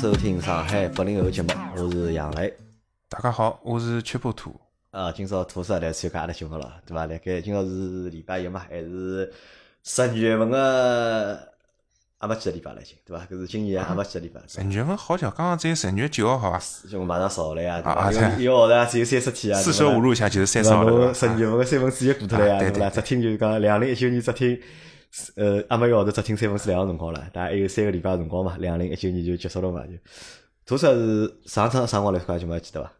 收听上海八零后节目，我是杨磊。大家好，我是七波兔。啊，今朝兔叔来参加阿拉节目了，对伐？辣盖今朝是礼拜一嘛，还是十二月份个阿没几个礼拜了，已经对伐？搿是今年阿没几个礼拜。十二月份好巧，刚刚只有十二月九号，好伐？就马上十号了呀，对啊伐？一个号头啊只有三十天啊。四舍五入一下就是三十号了，十二月份个三分之一过脱了呀，对勿啦？啊对对只听就是讲两零一九年只听，呃，阿没一个号头只听三分之两个辰光了，大概还有三个礼拜个辰光嘛，两零一九年就结束了嘛，就。多少是上趟啥辰光来参加节目还记得伐？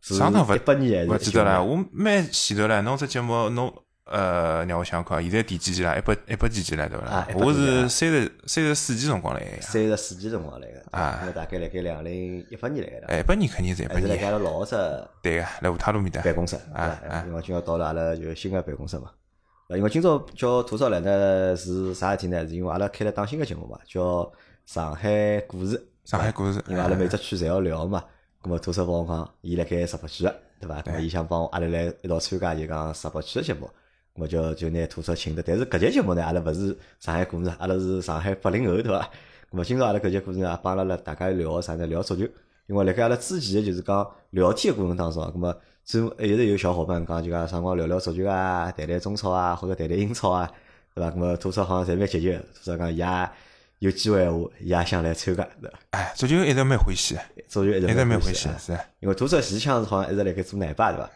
是上趟勿一八年还是勿记得了，19年我蛮前头了。侬只节目侬呃，让我想想看，现在第几期了？一百一百几期了，对伐啊啦？我是三十三十四期辰光来。三十四期辰光来个，啊大概辣盖两零一八年来个一八年肯定是一八还是辣盖年，阿拉老只对个，来五塔路面搭。办公室，对伐？啊因为今朝到了阿拉就新个办公室嘛。呃因为今朝叫吐槽来呢是啥事体呢？是因为阿拉开了档新个节目嘛，叫上海故事。上海故事，因为阿拉每只区侪要聊嘛，咁么吐槽帮我讲，伊辣盖十八区个，对伐？咁么伊想帮阿拉来一道参加就讲十八区个节目，咁么就就拿吐槽请的。但是搿节节目呢，阿拉勿是上海故事，阿拉是上海八零后，对伐？咁么今朝阿拉搿节故事呢，帮阿拉大家聊啥呢？聊足球。因为辣盖阿拉之前个就是讲聊天个过程当中啊，咁么最一直有小伙伴讲就讲啥辰光聊聊足球啊，谈谈中超啊，或者谈谈英超啊，对伐？那么吐槽好像侪蛮积极的，吐槽讲伊也有机会闲话，伊也想来参加，对伐？哎，足球一直蛮欢喜的，足球一直蛮欢喜的，是。因为吐槽前腔是好像一直辣盖做奶爸对伐？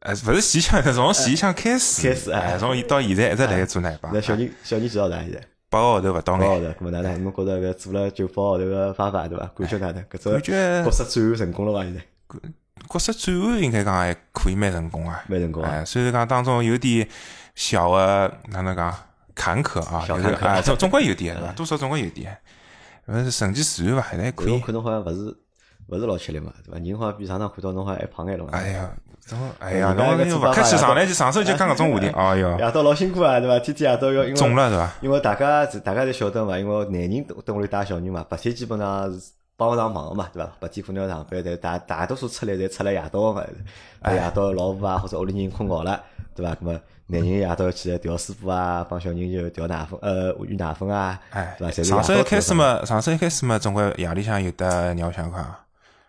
呃，勿是前腔，从前腔开始，开始哎哎，从到现在一直辣盖做奶爸那，小人小人几号大现在？八个号头勿到头，咁么哪能？侬觉着搿做了九八号头个爸爸对伐？感觉哪能？搿感只觉角色转换成功了伐？现在角色转换应该讲还可以蛮成功啊，蛮成功啊哎，虽然讲当中有点小的哪能讲坎坷啊，小坎坷就是啊，总总归有点，对伐？多少总归有点，反正成绩自然伐，还可以。我看侬好像勿是勿是老吃力嘛，对伐？人好像比上趟看到侬好像还胖眼了嘛。哎呀，种哎呀，侬做爸爸呀勿客气，上来就上手就讲搿种话题，哎哟，夜到老辛苦啊，对伐？天天夜到要因为肿了对伐？因为大家大家侪晓得嘛，因为男人蹲屋里带小人嘛，白天基本上是帮勿上忙个嘛，对伐？白天可能要上班，但大大多数出来侪出来夜到个嘛，哎夜到老婆啊或者屋里人困觉了，对伐？那么男人夜到要起来调水布啊，帮小人就调奶粉，呃，喂奶粉啊，哎对伐？侪是上手一开始嘛，上手一开始嘛，总归夜里向有的让我想想看啊，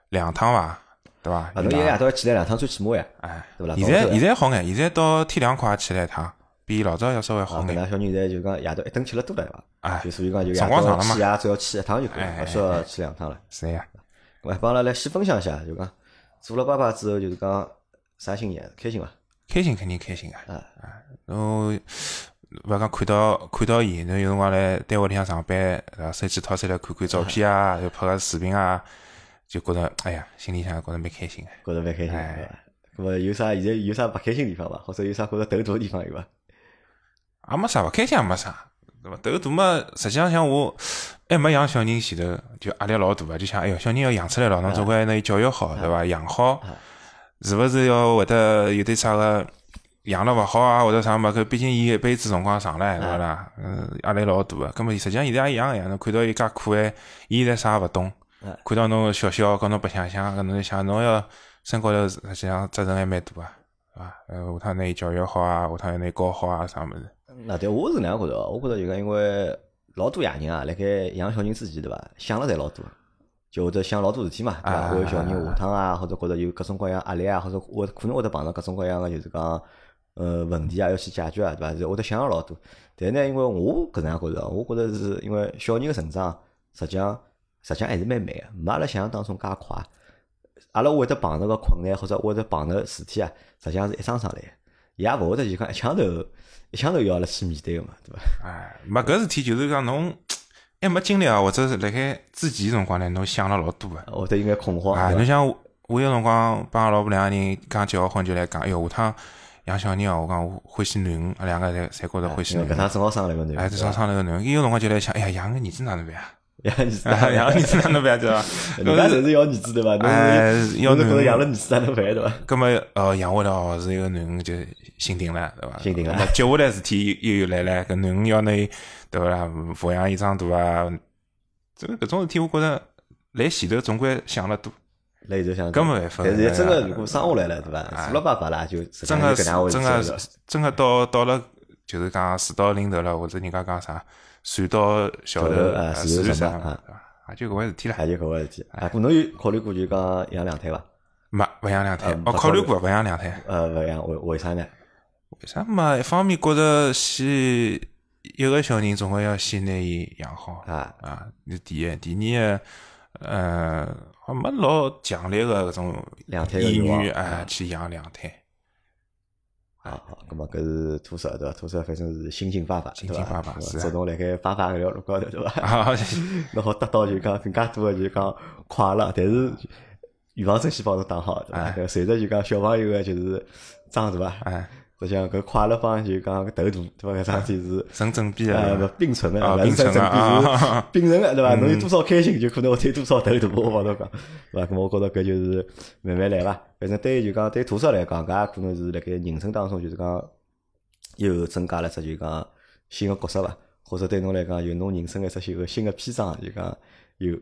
两趟伐，对伐？啊，侬一个夜到要起来两趟最起码呀，哎，对伐？现在现在好眼，现在到天亮快起来一趟，比老早要稍微啊，好眼。搿能小人现在就讲夜到一顿吃了多了对伐？哎就所以讲就夜嘛到起夜只要去一趟就可以哎了，勿需要去两趟了。是呀，咁啊，帮阿拉来先分享一下，就讲做了爸爸之后，就是讲啥心情啊？开心伐？开心肯定开心啊！啊啊，然后勿讲看到看到伊，侬有辰光来单位里向上班，对伐？手机掏出来看看照片啊，又拍个视频啊，就觉着哎呀，心里向觉着蛮开心个。觉着蛮开心，哎对伐？咁么有啥现在有啥勿开心地方伐？或者有啥觉着头大的地方有伐？也没啥勿开心，也没啥，对伐？头大嘛，实际上像我还没养小人前头，就压力老大个，就想哎哟，小人要养出来了，侬总归拿伊教育好，对伐？养好，是勿是要会得有点啥个养了勿好啊，或者啥么？搿毕竟伊一辈子辰光长唻，对勿啦？嗯，压力老大个。葛末实际上现在也一样个呀，侬看到伊介可爱，伊现在啥也勿懂嗯，看到侬笑笑跟侬白相相，搿侬就想侬要身高头实际上责任还蛮大个，对伐？呃，下趟拿伊教育好啊，下趟要拿伊教好啊，啥物事？那对我是搿能样觉着哦，我觉着就讲因为老多爷人啊，辣盖养小人之前，对伐？想了侪老多，就会得想老多事体嘛，对伐？啊为小人下趟啊，或者觉着有各种各样压力啊，或者会可能会得碰到各种各样个就是讲呃问题啊，要去解决啊，对伐？是会得想了老多。但呢，因为我搿能样觉着，我觉着是因为小人的成长，实际上实际上还是蛮慢个，没阿拉想象当中介快。阿拉会得碰着个困难或者会得碰着事体啊，实际上是一桩桩来的，伊也勿会得就讲一枪头一枪头要阿拉去面对个嘛，对伐？哎，没搿事体就是讲侬还没经历啊，或者是辣海之前辰光呢，侬想了老多个。会得应该恐慌，啊，侬像我我有辰光帮阿拉老婆两个人刚结好婚就来讲，哎哟，下趟养小人哦，我讲我欢喜囡恩，阿拉两个侪侪觉着欢喜囡恩。搿趟正好生了个囡，哎，正好生了个囡恩，伊有辰光就来想，哎呀，养个儿子哪能办啊？养儿子，啊养儿子哪能办对伐？人家侪是要儿子对伐？侬哎要是觉着养了儿子哪能办对伐？葛么呃养下来哦是一个囡恩就心定了，对伐？心定了葛么接下来事体又又来了，搿囡恩要拿伊对伐啦？抚养伊长大啊，这个搿种事体我觉着来前头总归想了多。那就想，根本没法但是真哎呀个如果生下来了对伐？哎做了爸爸啦，就真个是上就搿能样回真事了个真个到到了就是讲事到临头了，或者人家讲啥，船到小头啊呃自然自然直嘛啊直嘛，对伐也就搿回事体了。也就搿回事体。啊，可能有考虑过就讲养两胎伐？没，勿养两胎呃。哦，考虑过勿养两胎。呃，勿养，为为啥呢？为啥嘛？一方面觉着先一个小人总归要先拿伊养好啊，啊，是第一。第二，呃，好像没老强烈个搿种两胎意愿哎啊去养两胎。好好，那么搿是吐舌对伐？吐舌反正是心情发发，心情发发是啊。走侬辣盖发发搿条路高头对伐？啊，侬好 得到就讲更加多的就讲快乐，但是预防针先帮侬打好对随着就讲小朋友个就是长大啊，哎，实际上搿快乐帮就讲搿头大对伐？搿桩事体是。成正比呃，的勿并存的，啊勿是成正比，是啊 并存的，对伐？侬有嗯多少开心，就可能会有多少头大。我帮侬讲，对伐？咁我觉着搿就是慢慢来伐。反正对于就讲对土色来讲，搿也可能是辣盖人生当中就是讲又增加了只就讲新个角色伐，或者对侬来讲有侬人生一只新个新个篇章，就讲又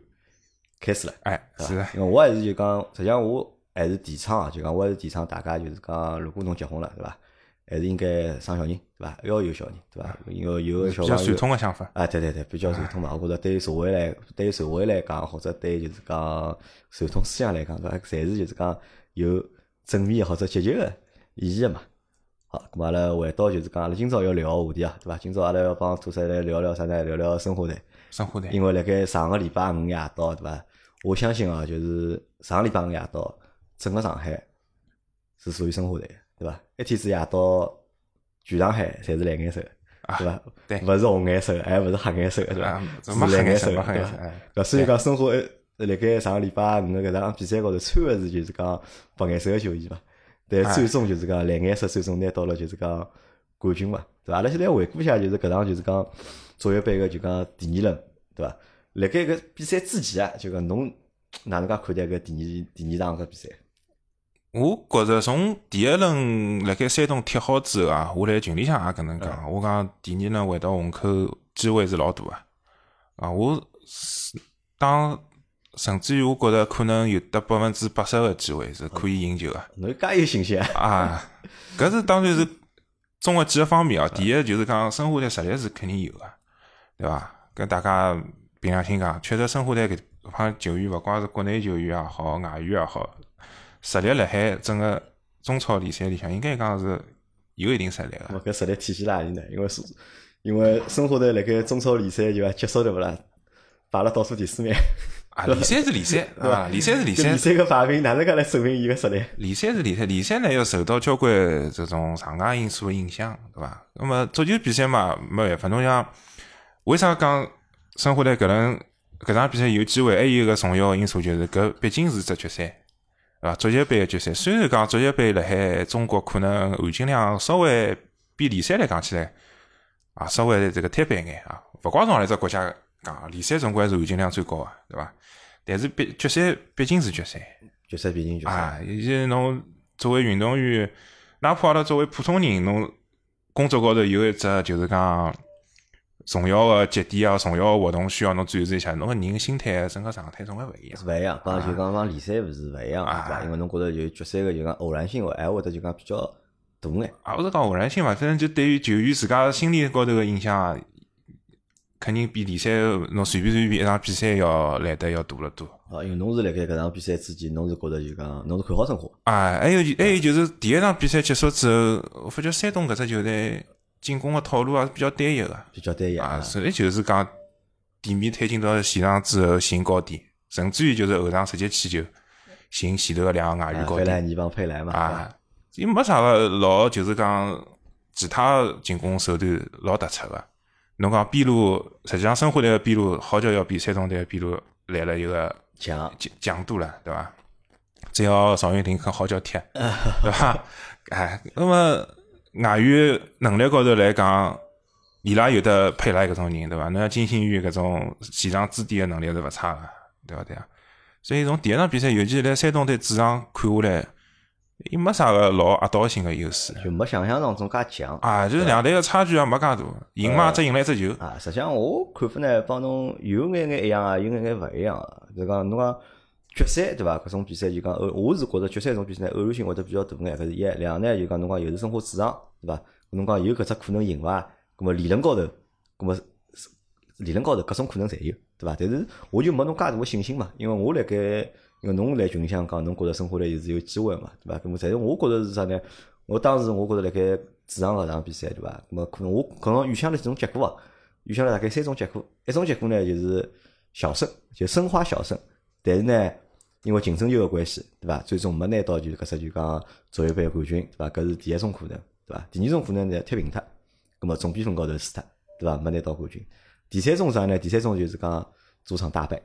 开始了。哎，是的，因为我还是就讲，实际上我还是提倡啊，就讲我还是提倡大家就是讲，如果侬结婚了，对伐？还是应该生小人，对伐？要有小人，对伐？因为有个小比较传统个想法。啊，对对对，比较传统嘛。我觉着对于社会来，对于社会来讲，或者对就是讲传统思想来讲，对伐？侪是就是讲有正面或者积极个意义个嘛。好，咁阿拉回到就是讲，阿拉今朝要聊个话题啊，对伐？今朝阿拉要帮土色来聊聊啥呢？聊聊生活台。生活台因为辣盖上个礼拜五夜到，对伐？我相信啊，就是上个礼拜五夜到，整个上海是属于生活台，对伐？一天子夜到，全上海侪是蓝颜色对伐？对勿是红颜色的，还勿是黑颜色的，对伐啊？是蓝，颜色对所以讲，生活呃辣盖上个礼拜五个搿场比赛高头穿个是就是讲白颜色个球衣嘛，但哎最终就是讲蓝颜色最终拿到了就是讲冠军嘛，对伐？阿拉现在回顾一下，就是搿场就是讲足协杯个就讲第二轮，对伐？辣盖搿比赛之前啊，就讲侬哪能介看待搿第二第二场搿比赛？我觉着从第一轮辣盖山东踢好之后啊，我辣群里向也搿能讲，我讲第二轮回到虹口机会是老大个啊，我是当甚至于我觉着可能有得百分之八十个机会是可以赢球个侬介有信心啊？啊，搿是当然是综合几个方面啊。第一就是讲申花队实力是肯定有个，对伐？跟大家凭良心讲，确实申花队搿帮球员，勿光是国内球员也好，外援也好，实力辣海整个中超联赛里向，应该讲是有一定实力个。咾搿实力体现辣何里呢？因为是因为申花队辣盖中超联赛就讲结束对勿啦？排了倒数第四名，啊，联赛是联赛 对伐，联赛是联赛，联赛个排名哪能介来证明伊个实力？联赛是联赛，联赛呢要受到交关这种场外因素的影响，对伐？那么足球比赛嘛，没办法，侬像为啥讲申花队搿轮搿场比赛有机会？还有一个重要的因素就是搿毕竟是只决赛，对伐？足协杯个决赛，虽然讲足协杯辣海中国可能含金量稍微比联赛来讲起来啊，稍微这个摊板眼啊，勿光从阿拉只国家讲，联赛总归是含金量最高个，对伐？但是毕决赛毕竟是决赛。决赛毕竟决赛，啊，以及侬作为运动员，哪怕阿拉作为普通人，侬工作高头有一只就是讲重要个节点啊，重要个活动需要侬展示一下，侬个人心态、整个状态总归勿一样是。勿一样，帮就讲帮联赛勿是勿一样，啊对伐？因为侬觉着就决赛个就讲偶然性，还会得就讲比较大眼。啊，勿是讲偶然性伐，反正就对于球员自家心理高头个影响啊，肯定比联赛侬随便随便一场比赛要来得要大了多。哦，因为侬是辣盖搿场比赛之前，侬是觉着就讲侬是看好申花，啊，还有还有就是第一场比赛结束之后，我发觉山东搿只球队进攻个套路也是比较单一个。比较单一啊，所以就是讲地面推进到前场之后寻高点，甚至于就是后场直接起球寻前头个两个外援高点佩莱尼帮佩莱嘛，啊，伊没啥个老就是讲其他进攻手段老突出个。侬讲边路，实际上申花队个边路好叫要比山东队个边路来了一个强，强强度了，对伐？只要赵云霆肯好叫踢，对伐？哎，那么外援能力高头来讲，伊拉有的佩莱搿种人，对伐？侬像金星宇搿种前场支点个能力是勿差个，对伐？对啊。所以从第一场比赛，尤其辣山东队主场看下来，伊没啥个老压倒性个优势就没想象当中介强。啊，就是两队个差距也没介大，赢嘛只赢了一只球啊，实际上我看法呢，帮侬有眼眼一样啊，有眼眼勿一样啊。就讲侬讲决赛对伐？搿种比赛就讲偶，我是觉着决赛搿种比赛偶然性会得比较大眼。搿是一，两呢就讲侬讲又是申花主场对伐？侬讲有搿只可能赢伐？葛末理论高头，葛末理论高头各种可能侪有对伐？但是我就没侬介大个信心嘛，因为我辣盖，因为侬辣群里向讲，侬觉着申花队是有机会嘛，对伐？咁么，但是我觉着是啥呢？我当时我觉着辣盖主场搿场比赛，对伐？咁么可能我可能预想了几种结果啊，预想了大概三种结果，一种结果呢就是小胜，就申花小胜，但是呢，因为净胜球个关系，对伐？最终没拿到就是搿只就讲足协杯冠军，对伐？搿是第一种可能，对伐？第二种可能呢踢平脱，咁么总比分高头输脱，对伐？没拿到冠军。第三种啥呢？第三种就是讲主场大败，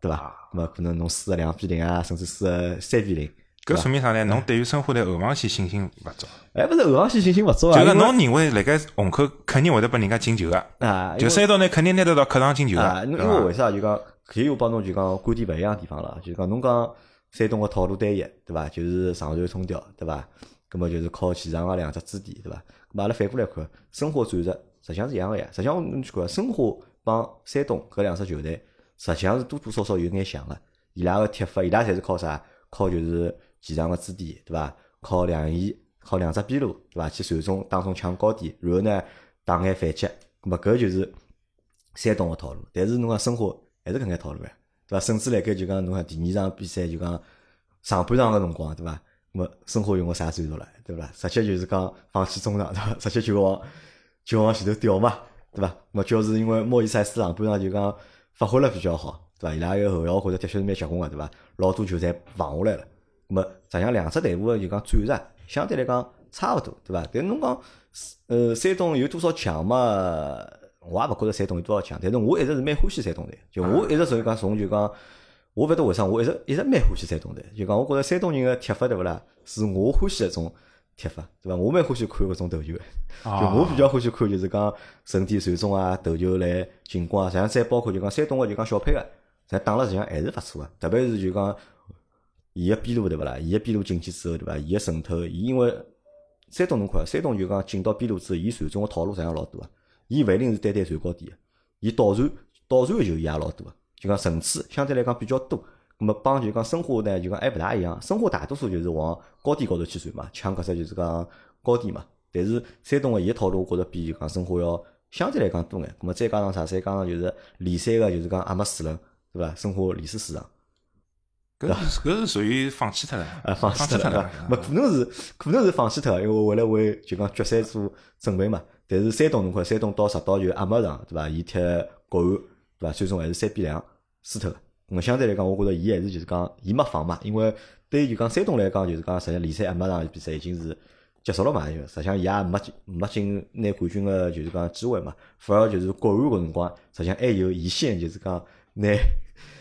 对伐？咁么可能侬输个两比零啊，甚至输个三比零。搿说明啥呢？侬对于申花队后防线信心勿足。哎，勿是后防线信心勿足啊，就是侬认为辣盖虹口肯定会得拨人家进球个，啊，就三道呢肯定拿得到客场进球啊，个，因？为为啥就讲搿又帮侬就讲观点勿一样地方了，就讲侬讲山东个套路单一，对伐？就是上传冲吊，对伐？葛么就是靠前场个两只支点，对伐？咁么阿拉反过来看，申花战术实际上是一样个呀。实际上侬去看，申花帮山东搿两支球队，实际上是多多少少有眼像个。伊拉个踢法，伊拉侪是靠啥？靠就是前场个支点，对伐？靠两翼，靠两只边路，对伐？去传中当中抢高点，然后呢打眼反击。咁么搿就是山东个套路。但是侬讲申花还是搿眼套路呀，对伐？甚至辣盖就讲侬看第二场比赛就讲上半场个辰光，对伐？咁么申花用个啥战术了，对伐？直接就是讲放弃中场，对伐？直接就往就往前头调嘛，对伐？咁么就是因为莫伊塞斯上半场就讲发挥了比较好，对伐？伊拉个后腰我觉着的确是蛮结棍个，对伐？老多球侪防下来了。咁么实际上两只队伍个就讲战术相对来讲差勿多，对伐？但侬讲呃山东有多少强嘛？我也勿觉着山东有多少强，但是我一直是蛮欢喜山东队，就我一直属于讲从就讲。我勿晓得为啥，我一直一直蛮欢喜山东队。就讲，我觉着山东人个踢法对勿啦，是我欢喜一种踢法，对伐？我蛮欢喜看搿种投球个，就我比较欢喜看就是讲身体传中啊、投球来进攻啊，实际上再包括就讲山东个就讲小配合，实际打了实际上还是勿错个。特别是就讲伊个边路对勿啦？伊个边路进去之后对伐？伊个渗透，伊因为山东侬看，山东就讲进到边路之后，伊传中个套路实际上老多个。伊勿一定是单单传高点个，伊倒传倒传个球伊也老多个。就讲层次相对来讲比较多，咁么帮就讲申花呢，就讲还勿大一样。申花大多数就是往高点高头去传嘛，抢搿只就是讲高点嘛。但是山东个伊个套路，我觉着比就讲申花要相对来讲多眼。咁么再加上啥？再加上就是联赛个就是讲阿没四轮，对伐？申花连输四场，搿是搿是属于放弃脱了，啊，放弃脱了。没可能是可能是放弃脱了，因为为了为就讲决赛做准备嘛。但是山东侬看，山东到十刀就阿没上，对伐？伊踢国安，对伐？最终还是三比两输脱了。我相对来讲，我觉着伊还是就是讲，伊没放嘛，因为对于就讲山东来讲，就是讲实际上联赛阿没上比赛已经是结束了嘛，就实际上伊也没进没进拿冠军个就是讲机会嘛，反而就是国安搿辰光，实际上还有一线就是讲拿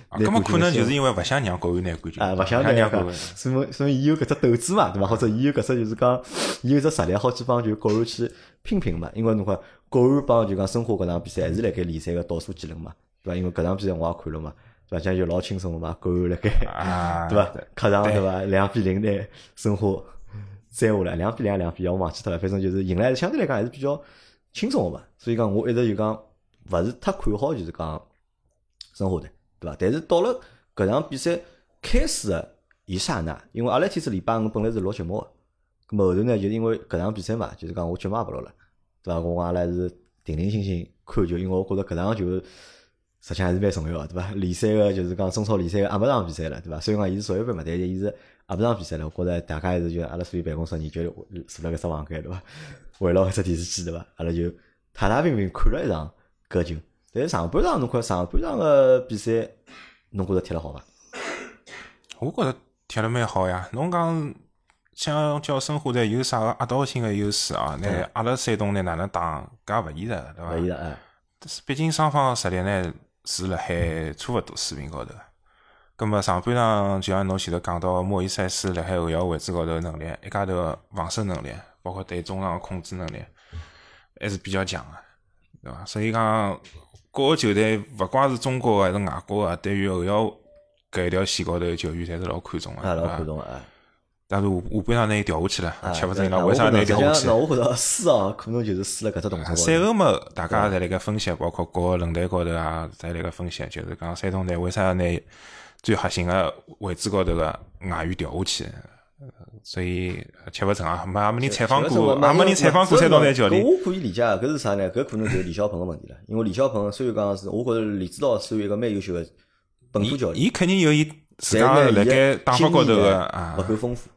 啊，搿么可能就是因为勿想让国安拿冠军，啊，勿想想让国安。所以所以伊有搿只斗志嘛，对伐？或者伊有搿只就是讲，伊有只实力，好去帮就国安去拼拼嘛。因为侬看国安帮就讲申花搿场比赛还是辣盖联赛个倒数几轮嘛，对伐？因为搿场比赛我也看了嘛，对伐？讲就老轻松个嘛，国安辣盖啊，对伐？客场对对伐？两比零拿申花摘下来，两比两两比一，我忘记脱了，反正就是赢了，相对来讲还是比较轻松个嘛。所以讲我一直就讲勿是太看好，就是讲申花队，对伐？但是到了搿场比赛开始个一刹那，因为阿拉天是礼拜五本来是录节目个，后头呢，就是因为搿场比赛嘛，就是讲我节目也勿录了，对伐？我阿拉是定定心心看球，因为我觉着搿场球实际上还是蛮重要个，对伐？联赛个就是讲中超联赛个阿没场比赛了，对伐？虽然讲伊是足协杯嘛，但是伊是阿没场比赛了，我觉着大家还是就阿拉所有办公室人就坐辣搿只房间，对伐？围绕搿只电视机，对伐？阿拉就太太平平看了一场搿球。但是上半场侬看上半场个比赛，侬觉着踢了好伐？我觉着踢了蛮好呀。侬讲想叫申花队有啥个压倒性个优势啊？那阿拉山东呢哪能打，搿也勿现实，对伐？勿伊个哎，但是毕竟双方实力呢是辣海差勿多水平高头。葛末上半场就像侬前头讲到，莫伊塞斯辣海后腰位置高头能力，一家头个防守能力，包括对中场个控制能力，还是比较强个，对伐？所以讲，各个球队勿怪是中国个还是外国个，对于后腰搿一条线高头个球员，侪是老看重个，老？看重个。但是下下半场拿伊调下去了，吃勿准伊拉对为啥拿伊调下去实际上？我觉着输哦，可能就是输了搿只动作。赛后嘛，大家侪辣盖分析，包括各个论坛高头啊，侪辣盖分析，就是讲山东队为啥要拿最核心个位置高头个外援调下去？所以吃勿成啊，没也没人采访过，也没人采访过山东队教练。我可以理解，搿是啥呢？搿可能就是李小鹏个问题了。因为李小鹏虽然讲是，我觉着李指导算一个蛮优秀个本土教练，伊肯定有伊自但家辣盖打法高头个啊勿，够丰富。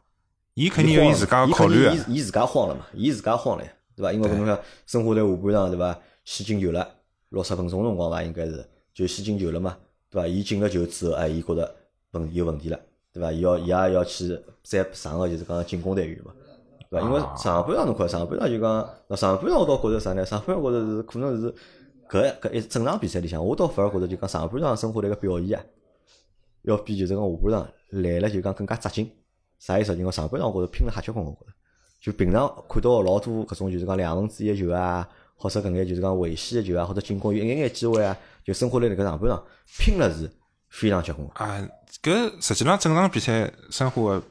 伊肯定有伊自家个考虑啊个伊。伊自家慌了嘛，伊自家慌了呀，对伐？因为搿侬想，申花队下半场对伐？先进球了，六十分钟辰光伐，应该是就先进球了嘛，对伐？伊进了球之后，哎，伊觉着问题有问题了，对伐？伊要伊也要去再上个就是讲进攻队员嘛，对伐？因为啊上半场侬看，上半场就讲，那上半场我倒觉着啥呢？上半场觉着是可能是搿搿一整场比赛里向，我倒反而觉着就讲上半场申花队个表现啊，要比就是讲下半场来了就讲更加扎劲。啥意思？就讲上半场我觉着拼了瞎结棍，我觉着。就平常看到老多搿种就是讲两分之一个球啊，或者搿眼就是讲危险个球啊，或者进攻有一眼眼机会啊，就申花队辣盖上半场拼了是非常结棍。啊，搿实际上整场比赛申花个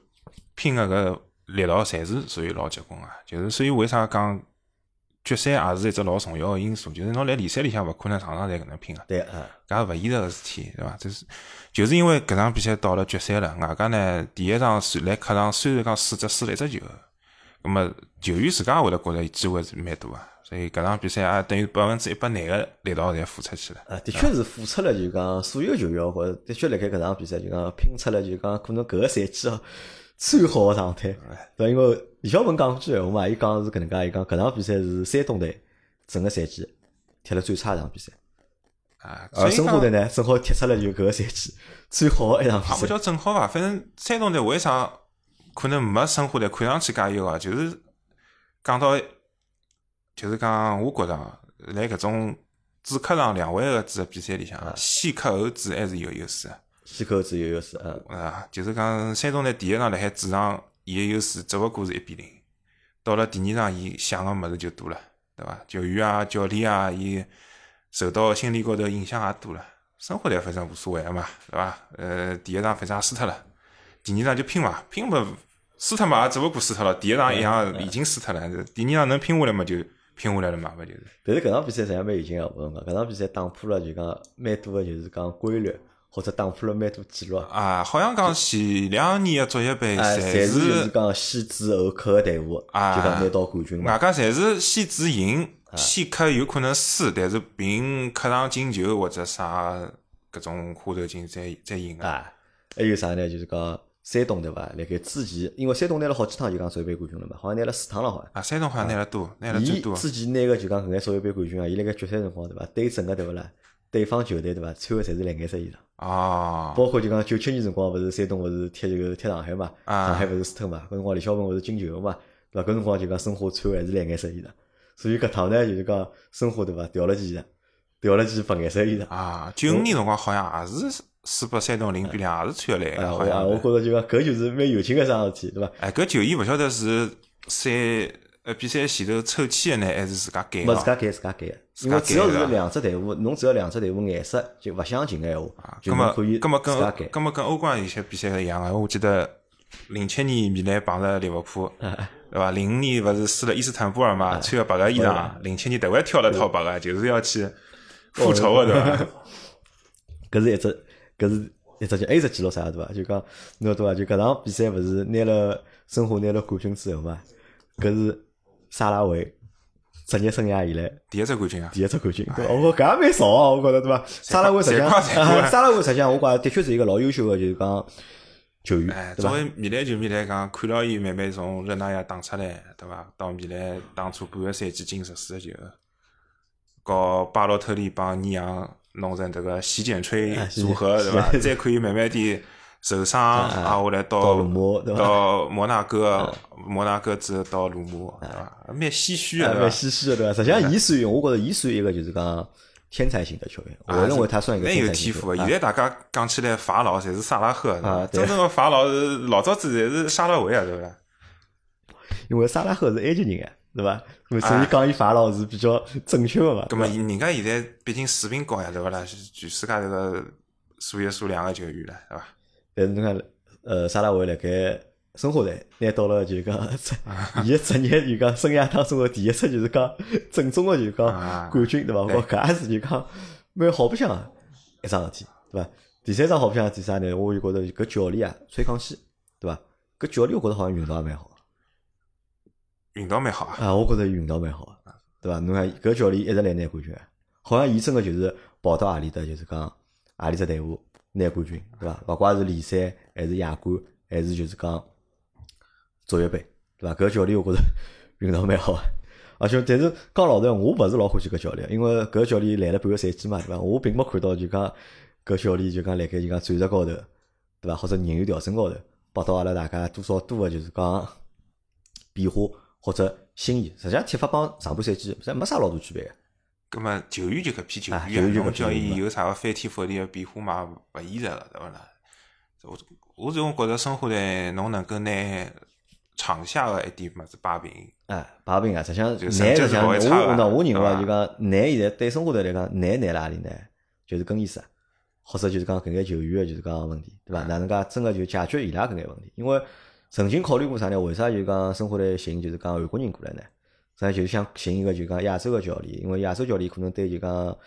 拼个搿力道侪是属于老结棍个，就是所以为啥讲决赛也是一只老重要个因素，就是侬辣联赛里向勿可能场场侪搿能拼个，对啊，搿也勿现实个事体，对伐？就是就是因为搿场比赛到了决赛了，外加呢第一场虽辣客场虽然讲输只输了一只球，葛么球员自家也会得觉着机会是蛮多个，所以搿场比赛也等于百分之一百廿个力道侪付出去了。啊，的确是付出了就讲所有球员或者的确辣盖搿场比赛就讲拼出了就讲可能搿个赛季哦最好个状态。对，因为李小鹏讲过句闲话嘛，伊讲是搿能介，伊讲搿场比赛是山东队整个赛季踢了最差一场比赛，啊，申花队呢正好踢出了就搿个赛季最好个一场比赛。也勿叫正好伐，反正山东队为啥可能没申花队看上去介优啊？就是讲到，就是讲，我觉着啊辣搿种主客场两回合制个比赛里向，先客后主还是有优势先客后主有优势，嗯，啊，就是讲山东队第一场辣海主场，伊个优势只勿过是一比零。到了第二场，伊想个物事就多了，对伐？球员啊、教练啊，伊受到心理高头影响也多了。生活队反正无所谓个嘛，对伐？呃，第一场反正也输脱了，第二场就拼嘛，拼嘛输脱嘛，也只勿过输脱了。第一场一样已经输脱了，第二场能拼下来嘛就拼下来了嘛，勿就是？但是搿场比赛实际上蛮有劲个，我讲搿场比赛打破了就讲蛮多个就是讲规律，或者打破了蛮多记录。啊，好像讲前两年个足协杯哎，侪侪是就是讲先主后客个队伍，啊就讲拿到冠军嘛。外加侪是先主赢，先客有可能输，但是凭客场进球或者啥搿种花头劲再再赢个。啊，还有啥呢？就是讲山东对伐？辣盖之前，因为山东拿了好几趟就讲世界杯冠军了嘛，好像拿了四趟了好像。啊，山东好像拿了多，拿了最伊多。之前拿个就讲搿眼世界杯冠军啊，伊辣盖决赛辰光对伐？对整个对勿啦？对方球队对伐？穿个侪是蓝颜色衣裳，哦，包括就讲九七年辰光，勿是山东勿是踢这个踢上海嘛？啊上海勿是输特嘛？搿辰光李小鹏勿是进球嘛？对伐？搿辰光就讲申花穿个还是蓝颜色衣裳，所以搿趟呢就是讲申花对伐？调了件衣裳，调了件白颜色衣裳。啊，九五年辰光好像也是输拨山东零比两，也是穿个蓝哎，个，好像。我觉着就讲搿就是蛮有劲个桩事体，对伐？哎，搿球衣勿晓得是赛呃比赛前头抽签个呢，还是自家改个？没自家改自家改个，因为只要是两只队伍，侬只要两只队伍颜色就勿相近个闲话，就可以葛么跟自家改。葛么跟欧冠有些比赛是一样个，我记得零七年米兰碰着利物浦，对伐？零五年勿是输了伊斯坦布尔嘛，穿个白个衣裳，零七年迭回挑了套白个，就是要去复仇个，对伐？搿是一只，搿是一只还有一只记录啥对伐？就讲侬对伐？就搿场比赛勿是拿了申花拿了冠军之后嘛，搿是沙拉维职业生涯以来第一只冠军啊！第一只冠军，对伐？我搿也蛮少啊，我觉着对伐？沙拉维实际上，沙拉维实际上我觉着的确是一个老优秀个，就是讲球哎，员，对伐？作为米兰球迷来讲，看到伊慢慢从热那亚打出来，对伐？到米兰当初半个赛季进十四个球，搞巴洛特利帮尼昂弄成这个洗剪吹哎组合，对伐？再可以慢慢地受伤啊，后来到到鲁莫对伐到摩纳哥，摩纳哥之后到鲁莫，对伐？蛮唏嘘的，蛮？唏嘘的，对伐？实际上，伊属于我觉着伊属于一个就是讲天才型的球员，我啊认为他算一个蛮天有天赋。现在大家讲起来法老侪是萨拉赫，真正的法老是老早子侪是沙拉维啊，对伐？因为沙拉赫是埃及人啊，对伐？所以讲伊法老是比较正确的嘛。咁么，人家现在毕竟水平高呀，对勿啦？全世界这个数一数两个球员了，对伐？但是侬看，呃，沙拉维辣盖申花队拿到了就是讲，伊个职业就讲生涯当中个第一次就是讲正宗个就是讲啊冠军，对伐？我对搿也是就讲蛮好白相的一桩事体，对伐？第三桩好白相的事体啥呢？我就觉着搿教练啊，崔康熙，对伐？搿教练我觉着好像运道也蛮好。运道蛮好啊。啊，我觉着运道蛮好，对伐？侬看搿教练一直来拿冠军，好像伊真个就是跑到何里搭，就是讲何里只队伍拿冠军，对伐？勿怪是联赛还是亚冠，还是就是讲足协杯，对伐？搿教练我觉着运道蛮好。而且，但是讲老实闲话，我勿是老欢喜搿教练，因为搿教练来了半个赛季嘛，对伐？我并没看到就讲搿教练就讲辣盖就讲战术高头，对伐？或者人员调整高头，帮到阿拉大家多少多个就是讲变化或者新意。实际上，踢法帮上半赛季实没啥老大区别个。葛末球员就搿批球啊员侬叫伊有啥个翻天覆地个变化嘛？勿现实个，对勿啦？我我总觉着生活队侬能够拿场下个一点物事摆平，哎，摆平啊，实际上就难是实际上我那我认为就讲难现在对生活队来讲难难辣何里呢？就是更衣室，或者就是讲搿眼球员个就是讲问题，对伐？哪能介真个就解决伊拉搿眼问题？因为曾经考虑过啥呢？为啥就讲申花队寻就是讲韩国人过来呢？实际上就是想寻一个就讲亚洲个教练，因为亚洲教练可能对就讲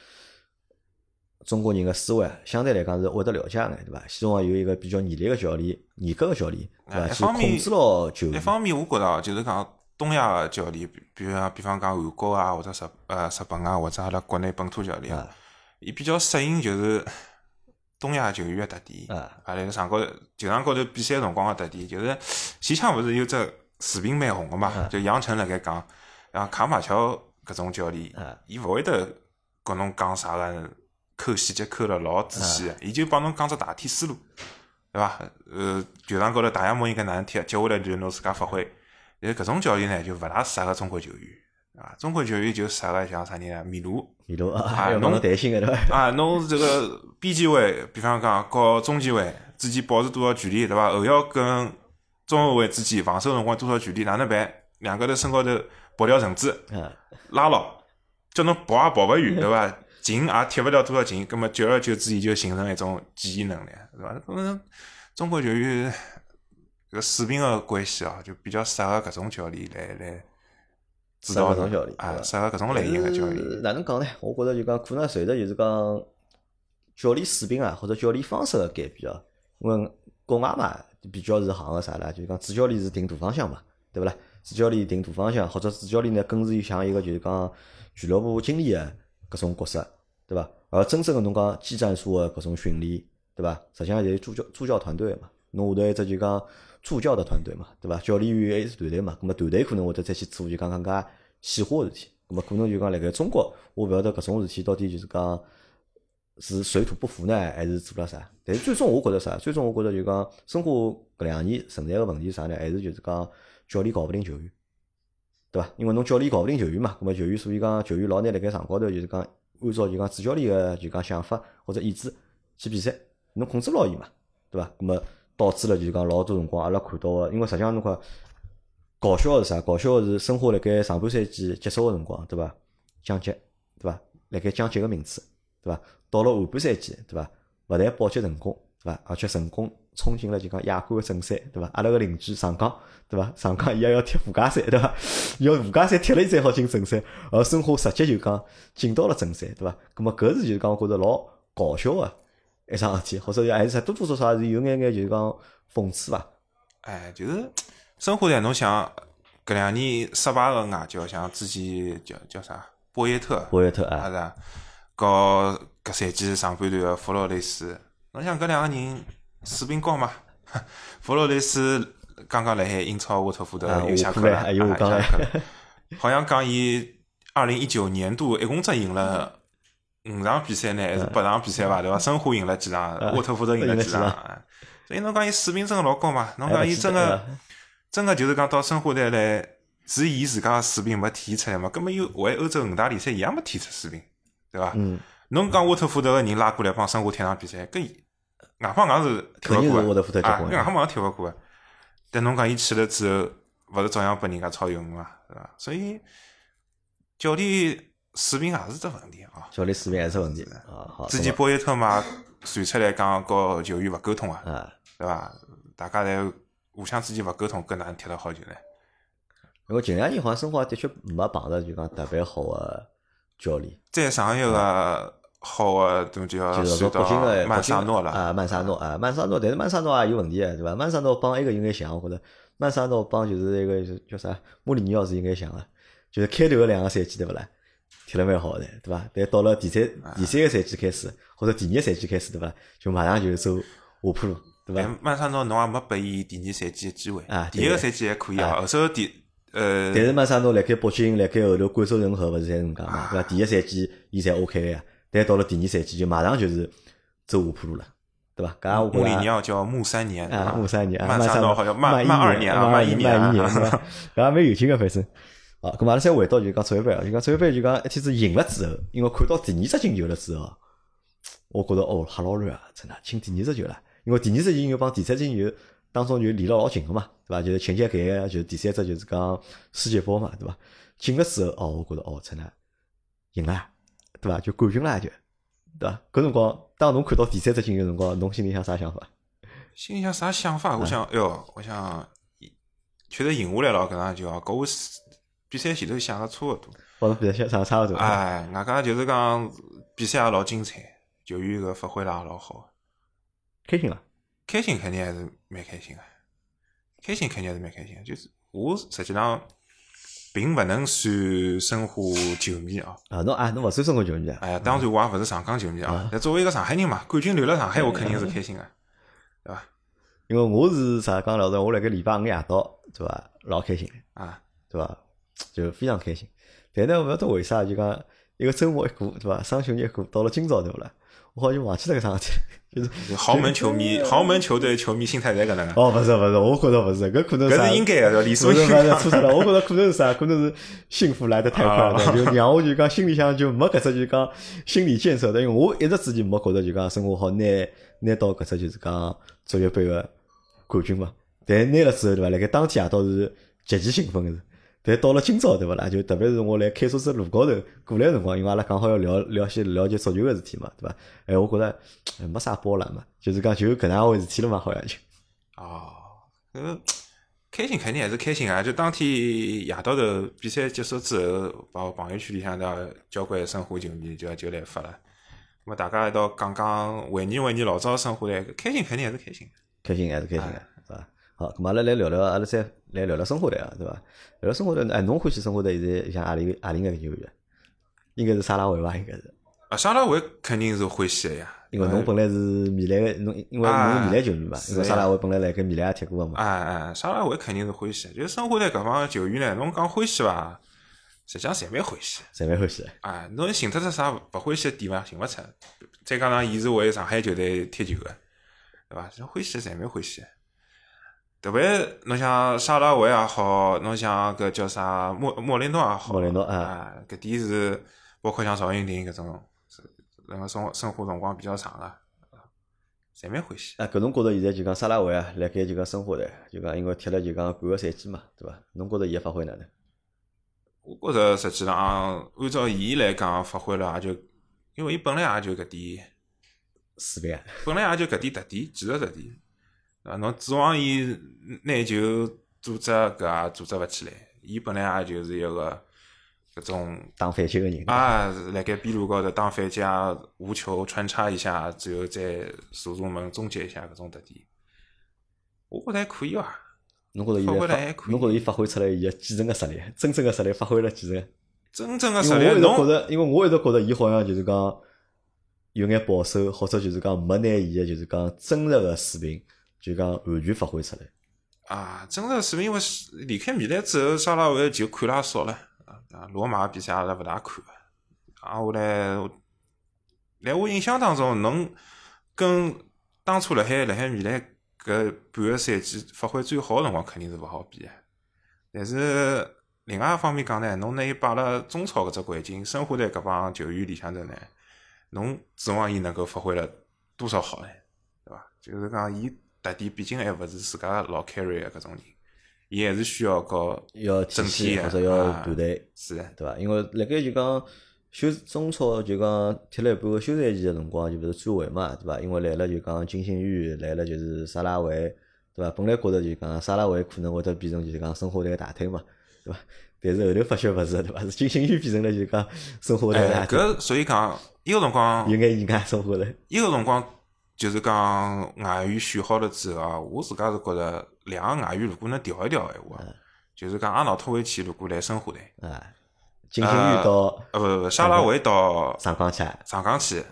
中国人个思维相对来讲是会得了解眼，对伐？希望有一个比较严厉个教练、严格个教练，对伐？一方面控制牢球员。一方面，我觉着哦就是讲东亚个教练，比比如讲，比方讲韩国啊，或者日呃日本啊，或者阿拉国内本土教练伊比较适应就是东亚球员个特点。啊啊，辣盖场高头球场高头比赛辰光个特点，就是前腔勿是有只视频蛮红个嘛啊？就杨晨辣盖讲，像卡马乔搿种教练啊，伊勿会得跟侬讲啥个扣细节扣了老仔细个，伊就帮侬讲只大体思路，对伐？呃，球场高头大洋模应该哪能踢，接下来就是侬自家发挥。但搿种教练呢，就勿大适合中国球员，对伐？中国球员就适合像啥人啊，米卢。米卢啊，啊侬侬担心个对伐？啊，侬这个边前卫，比方讲和中前卫之间保持多少距离，对伐？后腰跟中后卫之间防守辰光多少距离，哪能办？两个头身高头绑条绳子嗯，拉牢，叫侬跑也跑勿远，对伐？近也踢勿了多少近，葛末久而久之，伊就形成一种记忆能力，对伐？可能中国球员搿水平个关系哦，就比较适合搿种教练来来指导搿种教练啊，适合搿种类型个教练。呃哪能讲呢？我觉着就讲可能随着就是讲教练水平啊，或者教练方式个改变啊，因为国外嘛比较是行个啥啦，就是讲主教练是定大方向嘛，对勿啦？主教练定大方向，或者主教练呢更是像一个就是讲俱乐部经理个搿种角色，对伐？而真正个侬讲技战术个搿种训练，对伐？实际上就是助教助教团队个嘛，侬下头一只就讲助教的团队嘛，对伐？教练员还是团队嘛，咁么团队可能会得再去做就讲更加细化个事体。咁么可能就讲辣盖中国，我勿晓得搿种事体到底就是讲是水土不服呢，还是做了啥？但是最终我觉着啥？最终我觉着就讲申花搿两年存在个问题啥呢？还是就是讲教练搞勿定球员，对伐？因为侬教练搞勿定球员嘛，咁么球员所以讲球员老难辣盖场高头就是讲按照就讲主教练个就讲想法或者意志去比赛，侬控制牢伊嘛，对伐？咁么导致了就是讲老多辰光阿拉看到个，因为实际上侬看搞笑个是啥？搞笑个是申花辣盖上半赛季结束个辰光，对伐？降级，对伐？辣盖降级个名字，对伐？到了下半赛季，对伐？勿但保级成功，对伐？而且成功冲进了就讲亚冠个正赛，对伐？阿拉个邻居上港，对伐？上港伊也要踢附加赛，对伐？要附加赛踢了伊才好进正赛，而申花直接就讲进到了正赛，对伐？咁么搿是就是讲觉着老搞笑个一桩事体，或者还是多多少少还是有眼眼就是讲讽刺伐？哎，就是申花队，侬想搿两年失败个外教，像之前叫叫啥博耶特，博约特啊，啊是啊，和搿赛季上半段个弗洛雷斯，侬想搿两个人水平高嘛？弗洛雷斯刚刚辣海英超沃特福德啊又下课了，又下课了好像讲伊二零一九年度一共只赢了五场比赛呢，还是八场比赛伐？对伐？申花赢了几场，沃特福德赢了几场，所以侬讲伊水平真个老高嘛？侬讲伊真个真个就是讲到申花队来，是伊自家个水平没体现出来嘛？根本又为欧洲五大联赛一样没体现出水平，对伐？嗯，侬讲沃特福德个人拉过来帮申花踢场比赛，搿伊硬碰硬是踢勿过沃特福德，啊，硬碰硬踢勿过个。但侬讲伊去了之后，勿是照样拨人家超越嘛，对伐？所以教练水平也是只问题啊。教练水平还是问题啊。好，之前波耶特嘛传出来讲和球员勿沟通啊，啊，对伐？大家侪互相之间勿沟通，搿哪能踢得好球呢？因为近两年好像申花的确没碰着就讲特别好个教练，再上一个好个，都就要就是说北京个曼萨诺了啊，曼萨诺啊，曼萨诺，但是曼萨诺也有问题个，对伐？曼萨诺帮埃个有眼像，我觉着曼萨诺帮就是一个就是叫啥穆里尼奥是有眼像个，就是开头个两个赛季对勿啦？踢了蛮好的，对伐？但到了第三第三个赛季开始，或者第二个赛季开始，对伐？就马上就走下坡路，对伐？但曼萨诺侬也没拨伊第二赛季个机会啊第一个赛季还可以啊，后首第呃但是曼萨诺辣盖北京，辣盖后头贵州人和勿是侪是搿能介嘛，对伐？第一赛季伊侪 OK 个呀，但到了第二赛季就马上就是走下坡路了，对伐？搿我穆里尼奥叫穆三年啊，穆三年啊，曼萨诺好像慢慢慢二年啊，慢一年慢一年，啊对伐？搿也蛮有劲个，反正。啊，咁阿拉再回到就讲足协杯啊，就讲足协杯就讲一天子赢了之后，因为看到第二只进球了之后，我觉着哦，吓老乱啊，真的进第二只球了，因为第二只进球帮第三只进球当中就离了老近个嘛，对伐？就是前前盖就是第三只就是讲世界波嘛，对伐？进了之后，哦，我觉着哦，真的赢了，对伐？就冠军了就，对伐？搿辰光当侬看到第三只进球辰光，侬心里向啥想法？心里向啥想法？我想，哎哟，我想确实赢下来了，搿场球啊，搿我比赛前头想个差勿多。帮侬比赛想差勿多。哎，外加就是讲比赛也老精彩，球员个发挥了也老好，开心了。开心肯定还是蛮开心个，开心肯定还是蛮开心的。就是我实际上并勿能算申花球迷哦，啊，侬啊，侬勿算申花球迷啊？哎呀，当然我也勿是上港球迷啊，但作为一个上海人嘛，冠军留辣上海，我肯定是开心个，对伐？因为我是啥讲老实，我辣盖礼拜五夜到，对伐？老开心，啊，对伐？就非常开心。但呢，勿晓得为啥，就讲一个周末一过，对伐？双休日一过，到了今朝对勿啦？我好像忘记了搿桩事体，就是豪门球迷、豪门球队球迷心态侪搿能个，哦，勿是勿是，我觉着勿是，搿可能啥？搿是应该个，理所不是不是应当。错错了，我觉着可能是啥？可能是幸福来得太快了，啊就让我就讲心里向就没搿只就讲心理建设的，因为我一直之前没觉着就讲生活好拿拿到搿只就是讲足协杯个冠军嘛。但拿了之后对伐？辣盖当天夜到是极其兴奋个是。但到了今朝对勿啦？就特别是我来开车子路高头过来个辰光，因为阿拉刚好要聊聊些了解足球个事体嘛，对伐？哎，我觉着哎没啥波澜嘛，就是讲就搿能样回事体了嘛，好像就。哦，搿开心肯定还是开心啊！就当天夜到头比赛结束之后，把我朋友圈里向的交关申花球迷就就来发了。那么大家一道讲讲回忆回忆老早申花队，开心肯定还是开心。开心还是开心个，是伐？好，咁阿拉来聊聊，阿拉再来聊聊生活队啊，对伐？聊聊生活队，哎，侬欢喜生活队现在像阿里阿里眼球员？应该是沙拉维伐？应该是，啊，沙拉维肯定是欢喜的呀，因为侬本来是米兰个，侬因为侬是米兰球员嘛，因为沙拉维本来辣盖米兰也踢过个嘛。哎哎，沙拉维肯定是欢喜的。就是申花队搿帮球员呢，侬讲欢喜伐？实际上侪蛮欢喜的。侪蛮欢喜的。啊，侬寻得出啥勿欢喜的点伐？寻勿出。再加上伊是为上海球队踢球个，对伐？这欢喜的侪蛮欢喜的。特别侬像沙拉维也好，侬像搿叫啥莫莫雷诺也好，莫雷诺啊啊，搿点是包括像赵云霆搿种，是那个生生活辰光比较长个，啊侪蛮欢喜。啊，搿侬觉着现在就讲沙拉维啊，辣盖就讲申花队，就讲因为踢了就讲半个赛季嘛，对伐？侬觉着伊个发挥哪能？我觉着实际上按照伊来讲发挥了，也就因为伊本来也就搿点。水平啊，本来也就搿点特点，技术特点，啊，侬指望伊拿球组织搿也组织勿起来。伊本来也就是一个搿种打反击个人。啊，辣盖边路高头打反击啊，无球穿插一下，最后再射入门终结一下搿种特点，我觉着还可以伐？侬觉着伊发挥还可以，侬觉着伊发挥出来伊个几成个实力，真正个实力发挥了几成？真正个实力，侬直觉着，因为我一直觉着伊好像就是讲有眼保守，或者就是讲没拿伊个就是讲真实个水平，就讲完全发挥出来。啊，真实水平，因为离开米兰之后，沙拉维就看了少了啊。罗马比赛阿拉勿大看。啊，后来，来我印象当中，侬跟当初辣海辣海米兰搿半个赛季发挥最好个辰光，肯定是勿好比的。但是另外一方面讲呢，侬拿伊摆辣中超搿只环境，申花队搿帮球员里向头呢，侬指望伊能够发挥了多少好呢？对伐？就是讲伊特点毕竟还勿是自家老 carry 个搿种人，伊还是需要搞要整体或者要啊团队，是的，对伐？因为辣盖就讲休中超就讲踢了一半个休赛期个辰光，就勿是转会嘛，对伐？因为来了就讲金星宇，来了就是沙拉维，对伐？本来觉着就讲沙拉维可能会得变成就是讲申花队个大腿嘛，对伐？但是后头发觉勿是，对伐？是金星宇变成了就讲生活态哎，搿所以讲，伊个辰光，有眼意外申花队。伊个辰光就是讲外援选好了之后啊，我自家是觉着两个外援如果能调一调闲话，就是讲阿瑙托维奇如果来申花队，啊，金星鱼到呃不不，沙拉维到上港去，上港去。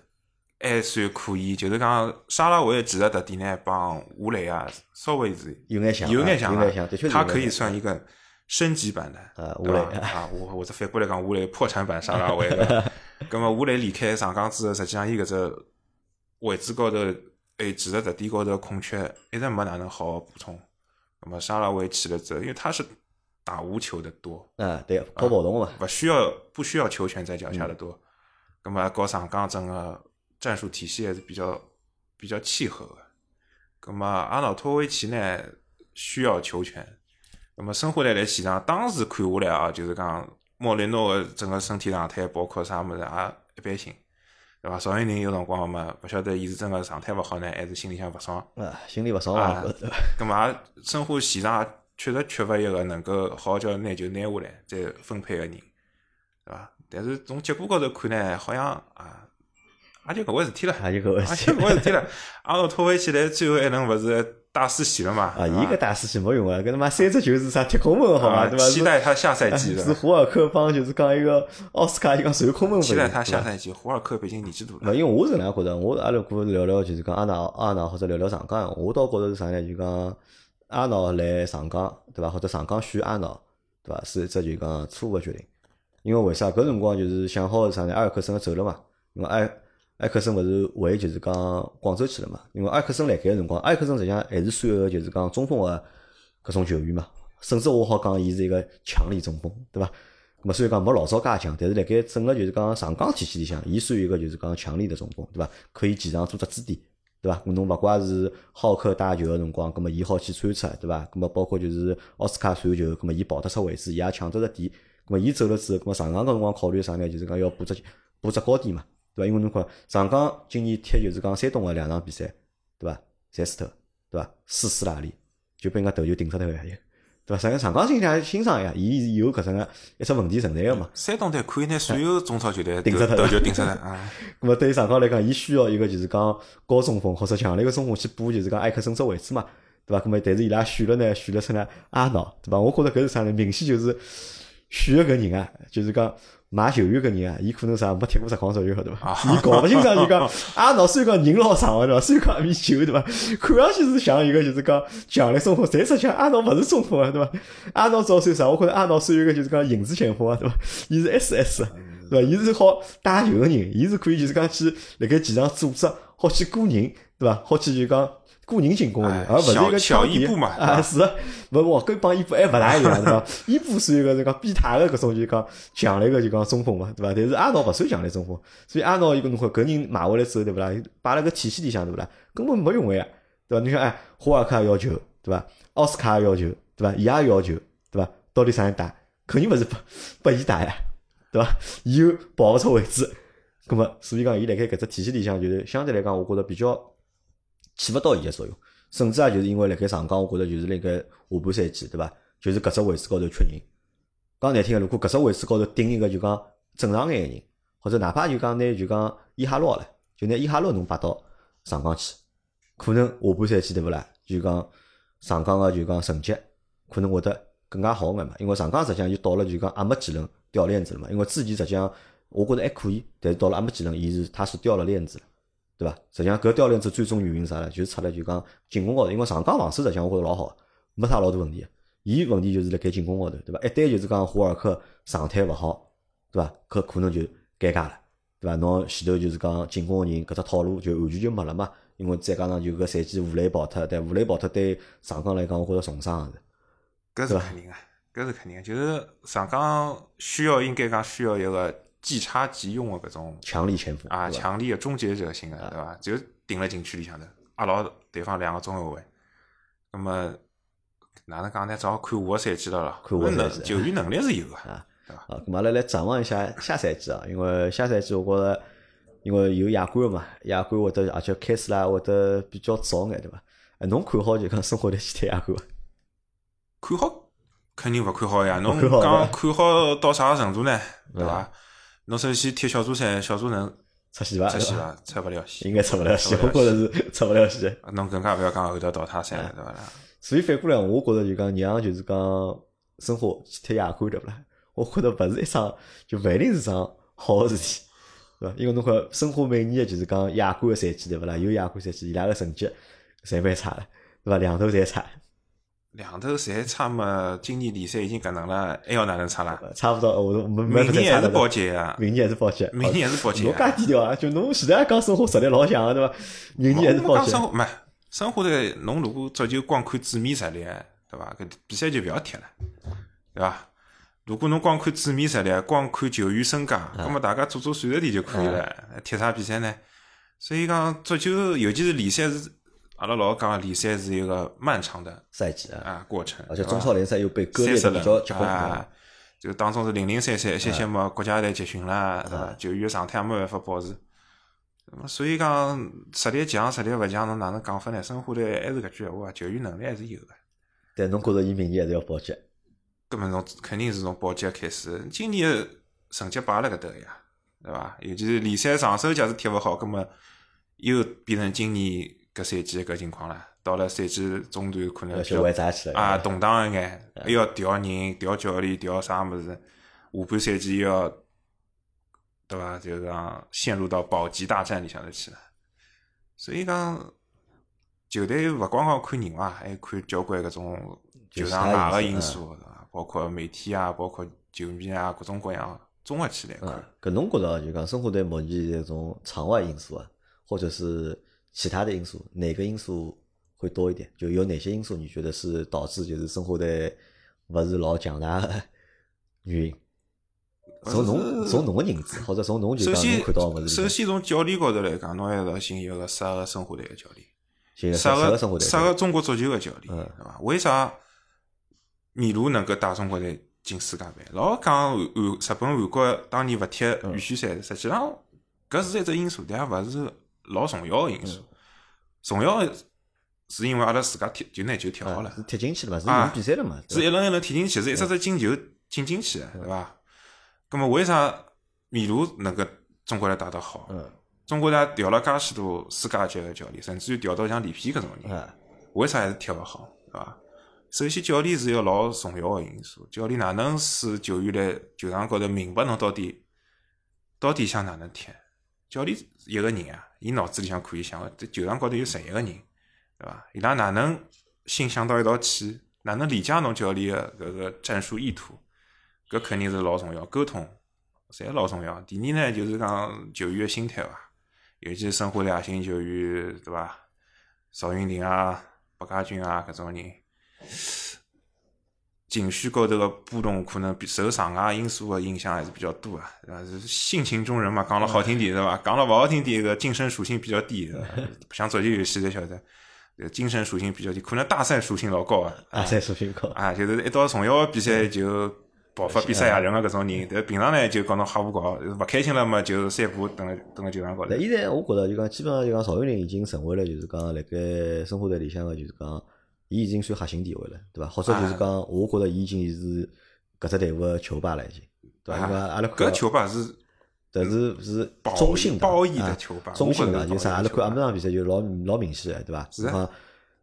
还算可以，就是讲沙拉维的技术特点呢，帮吴磊啊稍微是有眼像，有眼像啊，的确他可以算一个升级版的。呃吴磊啊，我或者反过来讲，吴磊破产版沙拉维。那么吴磊离开上港之后，实际上伊搿只位置高头，哎，技术特点高头空缺一直没哪能好好补充。那么沙拉维去了之后，因为他是打无球的多，啊对，跑跑动嘛，不需要不需要球权在脚下的多。那么搞上港整个。战术体系还是比较比较契合的。那么阿瑙托维奇呢，需要球权。那么生活在来现场，当时看下来啊，就是讲莫雷诺的整个身体状态，包括啥么子也一般性，对伐？少有人有辰光嘛，勿晓得伊是真个状态勿好呢，还是心里向勿爽啊？心里勿爽啊？咁么生活现场确实缺乏一个能够好叫拿球拿下来再分配个人，对伐？但是从结果高头看呢，好像啊。也就搿回事体了，也就搿回事体，搿回事体了。阿诺托维奇来最后一轮勿是大四喜了嘛？啊，伊个大四喜没用啊，搿他妈三只球是啥？踢空门好伐？对伐？期待他下赛季 是胡尔克帮就是讲一个奥斯卡，就讲传空门。期待他下赛季，胡尔克毕竟年纪大了。因为我是能样觉得，我阿拉哥聊聊就是讲阿纳阿纳或者聊聊上港，我倒觉着是啥呢？就讲阿纳来上港，对伐？或者上港选阿纳，对伐？是一只就讲错误决定。因为为啥？搿辰光就是想好是啥呢？埃尔克森要走了嘛？因为埃埃克森勿是回就是讲广州去了嘛？因为埃克森来盖个辰光，埃克森实际上还是算个就是讲中锋个搿种球员嘛。甚至我好讲，伊是一个强力中锋，对伐？咾虽然讲没老早介强，但是辣盖整个就是讲上港体系里向，伊算一个就是讲强力的中锋，对伐？可以前场做只支点，对伐？侬勿怪是浩克带球个辰光，咾么伊好去穿插，对伐？咾么包括就是奥斯卡传球，咾么伊跑得出位置，伊也抢得着点。咾么伊走了之后，咾么上港搿辰光考虑啥呢？就是讲要补只补只高点嘛。对伐？因为侬看上港今年踢就是讲山东个两场比赛，对伐？侪输脱，对伐？输死哪里？就被人家头球顶出头呀，对伐？实际上上港心里欣赏呀，伊是有搿种个一只问题存在个嘛。山东队可以拿所有中超球队 顶出头球顶出来啊。那么对于上港来讲，伊需要一个就是讲高中锋或者强力个中锋去补，就是讲埃克森只位置嘛，对伐？那么但是伊拉选了呢，选了出来阿瑙，对伐？我觉着搿是啥呢？明显就是选个搿人啊，就是讲。买球员个人啊，伊可能啥没踢过实况足球，对伐？伊搞勿清爽就讲，阿脑虽然讲人老长个对伐？虽然讲米球对伐？看上去是像一个就是讲强力中锋，实际上阿脑勿是中锋啊，对伐？阿瑙主要算啥？我觉着阿脑算一个就是讲影子前锋啊，对伐？伊是 SS，对伐？伊是好打球个人，伊是可以就是讲去辣盖前场组织，好去过人，对伐？好去就讲。个人进攻的，而勿是一个小伊布嘛？啊，是，勿我跟帮伊布还勿大一样，对伐？伊布算一个这个变态的搿种就讲强力个就讲中锋嘛，对伐？但是阿诺勿算强力中锋，所以阿诺伊个侬看搿人买回来之后，对勿啦？摆辣个体系里向，对勿啦？根本没用个呀，对伐？你看哎，霍尔克要求，对伐？奥斯卡要求，对伐？伊也要求，对伐？到底啥人打？肯定勿是拨拨伊打呀，对伐？伊又跑勿出位置，葛末所以讲伊辣盖搿只体系里向，就是相对来讲，我觉着比较。起勿到伊个作用，甚至啊，就是因为辣盖上港，我觉着就是辣盖下半赛季，对伐？就是搿只位置高头缺人。讲难听个，如果搿只位置高头顶一个就讲正常眼个人，或者哪怕就讲拿就讲伊哈洛了，就拿伊哈洛侬摆到上港去，可能下半赛季对勿啦？就讲上港个就讲成绩可能会得更加好眼嘛。因为上港实际上就到了就讲阿没几轮掉链子了嘛。因为之前实际上我觉着还可以，但是到了阿没几轮，伊是他是掉了链子了。对伐？实际上，搿掉链子最终原因啥呢？就是出来就讲进攻高头，因为上港防守实际上我觉着老好，没啥老大问题。伊问题就是辣盖进攻高头，对伐？一旦就是讲胡尔克状态勿好，对伐？搿可能就尴尬了，对伐？侬前头就是讲进攻个人搿只套路就完全就没了嘛。因为再加上就搿赛季吴磊跑脱，但吴磊跑脱对上港来讲，我觉着重伤是。搿是肯定个，搿是肯定个，就是上港需要应该讲需要一个。即插即用的搿种强力前锋啊，强力的终结者型的，对伐？就顶了禁区里向头，压牢对方两个中后卫。那么哪能讲呢？只好看下个赛季了咯。看下个赛季，球员能力是有个，对伐？啊，咁阿拉来展望一下下赛季啊，因为下赛季我觉着，因为有亚冠嘛，亚冠会得而且开始啦会得比较早眼，对伐？哎，侬看好就讲生活的去踢亚冠？看好。肯定勿看好呀。侬讲看好到啥程度呢？对伐？侬首先踢小组赛，小组能出线伐？出线对伐？出勿了线。应该出勿了线，我觉着是出勿了线。侬更加勿要讲后头淘汰赛了，对伐啦？所以反过来，我觉着就讲让就是讲申花去踢亚冠对勿啦？我觉着勿是一桩就勿一定是桩好个事体，对伐？因为侬看申花每年个就是讲亚冠个赛季对勿啦？有亚冠赛季，伊拉个成绩侪蛮差个，对伐？两头侪差，两头侪差嘛，今年联赛已经搿能了，还要哪能差啦？差勿多。我都没没明年还是保级，级啊！明年还是保级，明年还是保级侬啊！介低调啊？就侬现在讲申花实力老强个对伐？明年还是保级没生活的，侬如果足球光看纸面实力，对伐？搿比赛就勿要踢了，对伐？如果侬光看纸面实力，光看球员身价，嗯葛末大家做做算术题就可以了，踢啥比赛呢？所以讲足球，尤其是联赛是，阿拉老讲联赛是一个漫长的赛季啊，啊过程，而且中超联赛又被割裂三十的比较结棍啊啊，就当中是零零散散，一些些么国家队集训啦，对啊伐？球员状态也没办法保持。所以讲实力强，实力勿强，侬哪能讲法呢？申花队还是搿句闲话，球员能力还是有的。但侬觉着伊明年还是要保级？根本从肯定是从保级开始，今年成绩摆辣搿搭个呀，对伐？尤其是联赛上手假使踢勿好，葛末又变成今年搿赛季搿情况了。到了赛季中段，可能要去比较玩砸起来啊，动荡一眼，还要调人、调教练、调啥物事，下半赛季又要对伐？就是讲陷入到保级大战里向头去了。所以讲，球队勿光光看人伐，还看交关搿种球场外个因素，对伐？包括媒体啊，包括球迷啊，各种各样综合起来看。嗯，搿侬觉着就讲申花队目前这种场外因素啊，或者是其他的因素，哪个因素会多一点？就有哪些因素你觉得是导致就是生活队勿是老强大的原因？从侬从侬个认知，或者从侬就讲首先侬看到个物，事，首先从教练高头来讲，侬还是要寻一个适合生活队个教练。适合适合中国足球个教练，嗯对伐？为啥米卢能够带中国队进世界杯？老讲韩韩日本、韩国当年勿踢嗯预选赛，实际上搿是一只因素，但也勿是老重要个因嗯素。重要个是因为阿拉自家踢就拿球踢好了踢进去了嘛？是比赛了嘛？是一轮一轮踢进去，是一只只进球进进去的，对伐？葛么为啥米卢能够中国队打得好？嗯中国队调了介许多世界级个教练，甚至于调到像里皮搿种人。啊为啥还是踢勿好，对伐？首先，教练是一个老重要个因素。教练哪能使球员来球场高头明白侬到底到底想哪能踢？教练一个人啊，伊脑子里向可以想个，在球场高头有十一个人，对伐？伊拉哪能心想到一道去？哪能理解侬教练个搿个战术意图？搿肯定是老重要，沟通侪老重要。第二呢，就是讲球员的心态伐，尤其是申花队核心球员，对伐？邵云霆啊、白家军啊搿种人，情绪高头个波动可能比受场外因素个影响还是比较多啊，对伐？是性情中人嘛，讲了好听点是伐？讲了勿好听点，个精神属性比较低，像足球游戏侪晓得，呃精神属性比较低，可能大赛属性老高啊。大，赛属性高，啊，就是一到重要个比赛就爆发比赛亚人个搿种人，但平常呢就讲侬瞎胡搞，勿开心了嘛就散步蹲辣蹲辣球场高头那。现在我觉着就讲，基本上就讲赵云霆已经成为了就是讲辣盖申花队里向个就是讲，伊已经算核心地位了，对伐？或者就是讲，我觉着伊已经是搿只队伍个球霸了，已经，对伐？因为阿拉看搿球霸是但是是褒中性的褒义的啊球霸中性的，就是啥？阿拉看阿姆场比赛就老老明显个，对伐？是啊比方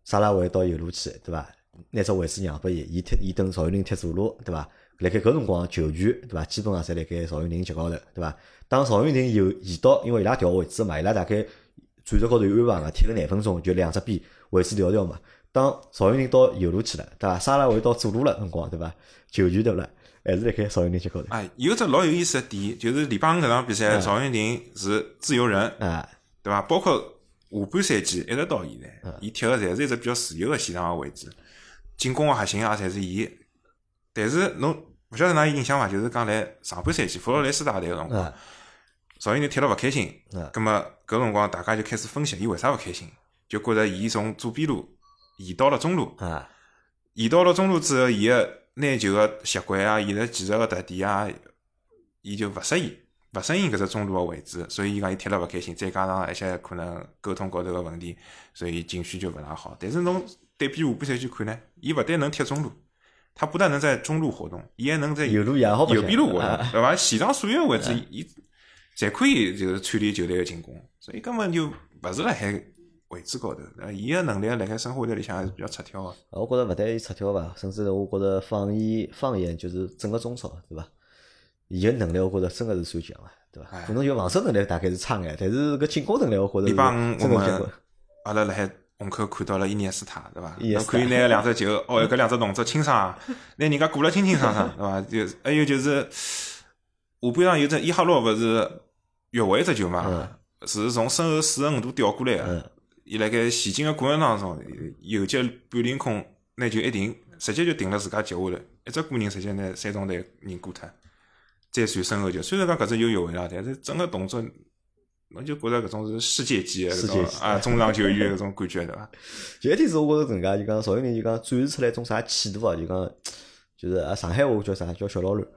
沙拉维到右路去，对伐？拿只位置让拨伊，伊踢伊等赵云林踢左路，对伐？辣盖搿辰光球权，对伐？基本上侪辣盖赵云林脚高头，对伐？当赵云林有移到，因为伊拉调位置嘛，伊拉大概战术高头有安排嘛，踢个廿分钟就两只边位置调调嘛。当赵云霆到右路去了，对伐？沙拉维到左路了辰光，对伐？球权对勿啦？还是辣盖赵云霆脚高头哎，有只老有意思的点，就是礼拜五搿场比赛，赵云霆是自由人，啊，对伐？包括下半赛季一直到现在，伊踢个侪是一只比较自由个前场个位置，进攻个核心也侪是伊。但是侬勿晓得㑚有印象伐？就是讲来上半赛季弗洛雷斯大队个辰光，啊，赵云霆踢了勿开心嗯，葛么搿辰光大家就开始分析伊为啥勿开心，就觉着伊从左边路移到了中路，啊，移到了中路之后，伊个拿球个习惯啊，伊个技术个特点啊，伊就勿适应，勿适应搿只中路个位置，所以伊讲伊踢了勿开心，再加上一些可能沟通高头个问题，所以情绪就勿大好。但是侬对比下半赛季看呢，伊勿但能踢中路，他不但能在中路活动，伊还能在右路也好白相右边路活啊动，对伐？前场所有位置，伊侪可以就是串联球队个进攻，所以根本就勿是辣海位置高头。呃，伊个能力辣海申花队里向还是比较出挑个。我觉着勿但伊出挑伐，甚至我觉着放眼放眼就是整个中超，对伐？伊个能力我觉着真个是算强个，对伐哎？可能就防守能力大概是差眼，但是搿进攻能力我觉着伊帮是真我们个结棍。阿拉辣海虹口看到了伊涅斯塔，对伐？伊可以拿两只球，哦，搿两只动作清爽，拿人家过了清清爽爽，对伐？就还有就是下半场有只伊哈洛勿是越位只球嘛，是从身后四十五度调过来嗯个。伊辣盖前进个过程当中，右脚半凌空那就一停，直接就停了自家脚下头，一只个人直接拿三中队人过脱，再传身后球。虽然讲搿只有越位啦，但是整个动作，侬就觉着搿种是世界级个搿种世界级啊中场球员搿种感觉，对伐？就一天是我觉着搿能介，就讲邵云林就讲展示出来一种啥气度啊，就讲就是啊上海话叫啥叫小老卵，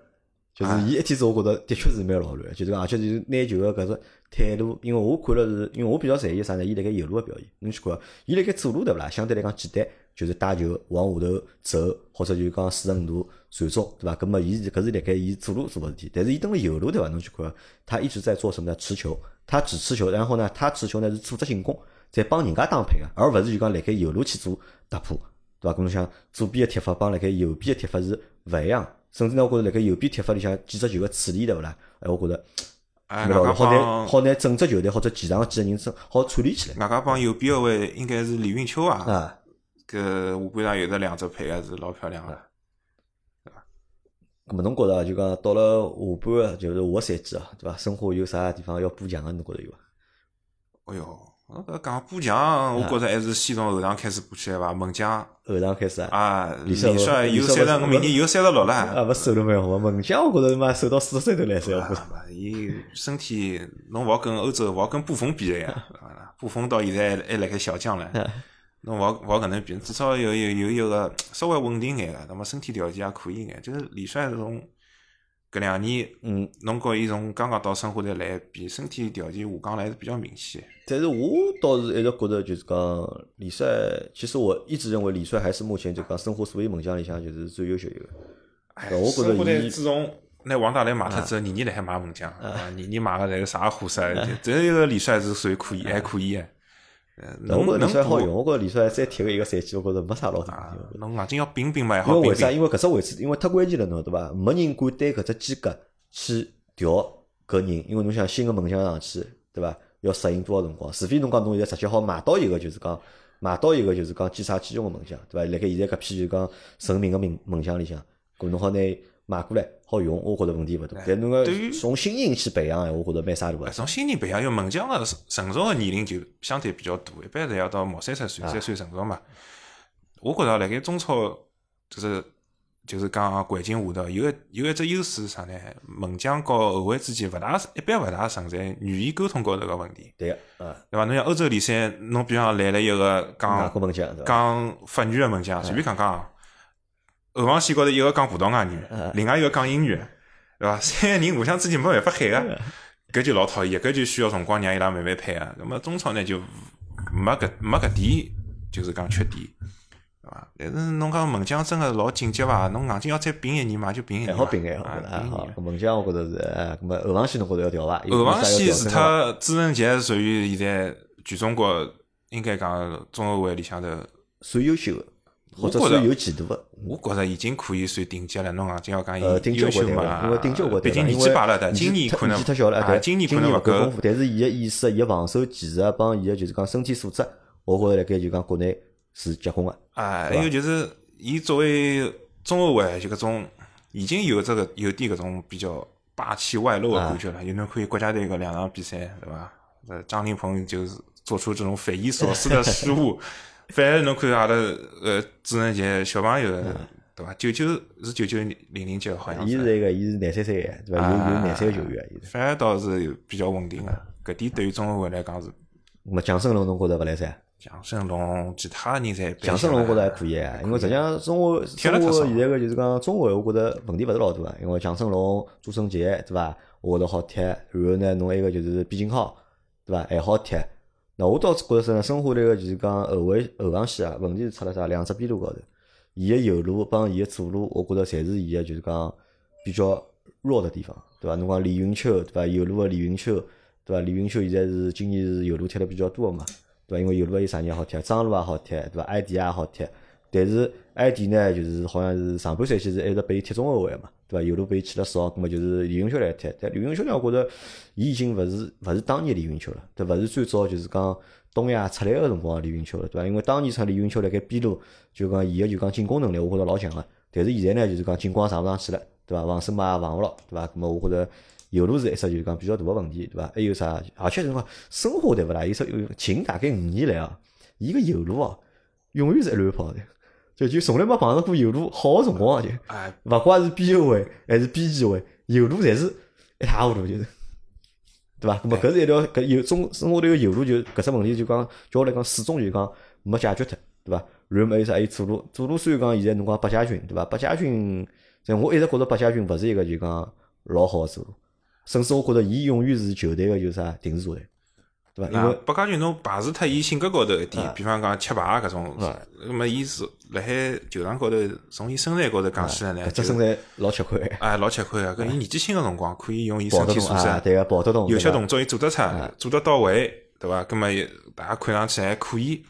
就是啊伊一天子我觉着的确是蛮老卵，就是讲而且就是拿球个搿只态度，因为我看了是，因为我比较在意啥呢？伊辣盖右路个表现，侬去看，伊辣盖左路对勿啦？相对来讲简单，就是带球往下头走，或者就是讲四十五度传中，对伐？搿么伊是搿是辣盖伊左路做个事体，但是伊登了右路对伐？侬去看，他一直在做什么呢？持球，他只持球，然后呢，他持球呢是组织进攻，在帮人家打配合，而勿是就讲辣盖右路去做突破，对伐？搿侬想左边个踢法帮辣盖右边个踢法是勿一样，甚至呢，我觉着辣盖右边踢法里向几只球个处理对勿啦？哎，我觉着哎，好拿好拿整支球队或者前场几个人真好处理起来外加帮右边个位应该是李运秋啊，啊。搿下半场有的两只配合是老漂亮个。咁么侬觉着就讲到了下半个就是下个赛季啊，对伐？申花有啥地方要补强个？侬觉着有伐？哎哟，我搿讲补强，我觉着还是先从后场开始补起来伐。门将后场开始啊，啊，李李帅帅有三十五，明年有三十六了。啊，勿瘦了蛮好，门将我觉着妈瘦到四十岁都来塞，我觉着。啊，伊身体侬勿好跟欧洲，勿好跟布冯比个呀。啊布冯到现在还还辣盖小将唻，侬勿好勿好搿能比，至少有有有一个稍微稳定眼个，那么身体条件也可以眼。就是李帅从搿两年，嗯，侬和伊从刚刚到申花队来比，身体条件下降了还是比较明显。但是我倒是一直觉着就是讲李帅，其实我一直认为李帅还是目前就讲申花所有门将里向就是最优秀一个。哎我觉着申花队伊自从拿王大雷买脱之后，年年辣海买门将，啊，年年买个侪是啥货色？只有一个李帅是属于可以，还可以个。呃侬但我觉着李帅好用，我觉着李帅再踢个一个赛季，我觉着没啥老大啊问题。，侬硬劲要拼拼嘛，也好为为啥？因为搿只位置，因为太关键了，侬对伐？没人敢对搿只间隔去调搿人，因为侬想新个门将上去，对伐？要适应多少辰光？除非侬讲侬现在直接好买到一个，就是讲买到一个就是讲即插即用个门将，对伐？辣盖现在搿批就是讲成名个门门将里向，搿侬好拿买过来好用，我觉着问题勿大。但侬对于从新人去培养，闲话，我觉着蛮啥大个哎。从新人培养，因为门将个成熟个年龄就相对比较大，一般侪要到毛三十岁才算成熟嘛。我觉着辣盖中超就是就是讲环境下头有一有一只优势是啥呢？门将和后卫之间勿大一般勿大存在语言沟通高头个问题，对个，啊，对伐？侬像欧洲联赛，侬比方来了一个外讲国门将对伐？讲法语个门将，随便讲讲，后防线高头一个讲葡萄牙语，另外一个讲英语，对伐？三个人互相之间没办法喊个，搿就老讨厌，搿就需要辰光让伊拉慢慢配合。那么中超呢就没搿没搿点，就是讲缺点，对伐？但是侬讲门将真个老紧急伐？侬硬劲要再拼一年嘛，就拼一年嘛。还好并眼，我啊觉着还好。门将我觉着是，哎，搿么后防线侬觉着要调伐？后防线是他朱晨杰属于现在全中国应该讲中后卫里向头。算优秀个，或者我觉着算有前途个。我觉着已经可以算顶级了，侬硬劲要讲伊优秀嘛，因为顶级我觉得，毕竟年纪摆了的，今年可能太小了，今年可能勿够勿够功夫，但是伊个意识、伊个防守技术啊，帮伊个就是讲身体素质，我觉着辣盖就讲国内是结棍个。啊，还有就是，伊作为中后卫，就搿种已经有这个有点搿种比较霸气外露的感觉了。有侬看国家队搿两场比赛，对伐？呃，张琳芃就是做出这种匪夷所思的失误，反而侬看阿拉呃朱晨杰小朋友，对伐？九九是九九零零级，好像。伊是一个，伊是廿三岁个，对伐？有有廿三个球员。反而倒是比较稳定的，搿点对于中后卫来讲是。那么蒋胜龙侬觉着勿来三？蒋胜龙，其他人侪蒋胜龙我觉着还可以啊，因为实际上中国中国现在个就是讲中卫，我觉着问题勿是老大啊，因为蒋胜龙、朱胜杰对伐？我觉着好踢，然后呢，侬一个就是毕金浩对伐？还好踢。那我倒是觉着是呢，申花队个就是讲后卫后防线啊，问题是出了啥？两只边路高头，伊个右路帮伊个左路，我觉着侪是伊个就是讲比较弱的地方，对伐？侬讲李云秋，对伐？右路个李云秋，对伐？李云秋现在是今年是右路踢了比较多个嘛，对伐？因为右路还有啥人好踢？张路也好踢，对伐？埃迪也好踢，但是埃迪呢，就是好像是上半赛季是一直被伊踢中后卫嘛，对伐？油路被伊去了少，葛末就是李云秋来踢。但李云秋呢，我觉着伊已经勿是勿是当年李云秋了，对，勿是最早就是讲东亚出来个辰光李云秋了，对伐？因为当年出李云秋辣盖边路，就讲伊个就讲进攻能力，我觉着老强个。但是现在呢，就是讲进攻也上勿上去了，对伐？防守嘛也防勿牢，对伐？葛末我觉着油路是一只就是讲比较大个问题，对伐？还有啥？而且辰光申花对勿啦？伊说有近大概五年来啊，伊个油路哦，永远是一乱跑的，就就从来没碰着过右路好个辰光啊就。哎，勿怪是边后卫还是边前卫，右路侪是一塌糊涂，就是，对伐？那么搿是一条搿右中生活头个右路就搿只问题就讲，叫我来讲始终就讲没解决脱，对伐？然后么还有啥？还有左路，左路虽然讲现在侬讲八家军，对伐？八家军，但我一直觉着八家军勿是一个就讲老好个左路，甚至我觉着伊永远是球队个就是啥定时炸弹，对伐？因为八家军侬排除脱伊性格高头一点啊，比方讲吃牌搿种啊，那么伊是辣海球场高头，从伊身材高头讲起来呢，只身材老吃亏，哎老吃亏个。搿伊年纪轻个辰光，可以用伊身体素质，对个跑得动，有些动作伊做得出，做得到位，对伐？葛么也大家看上去还可以。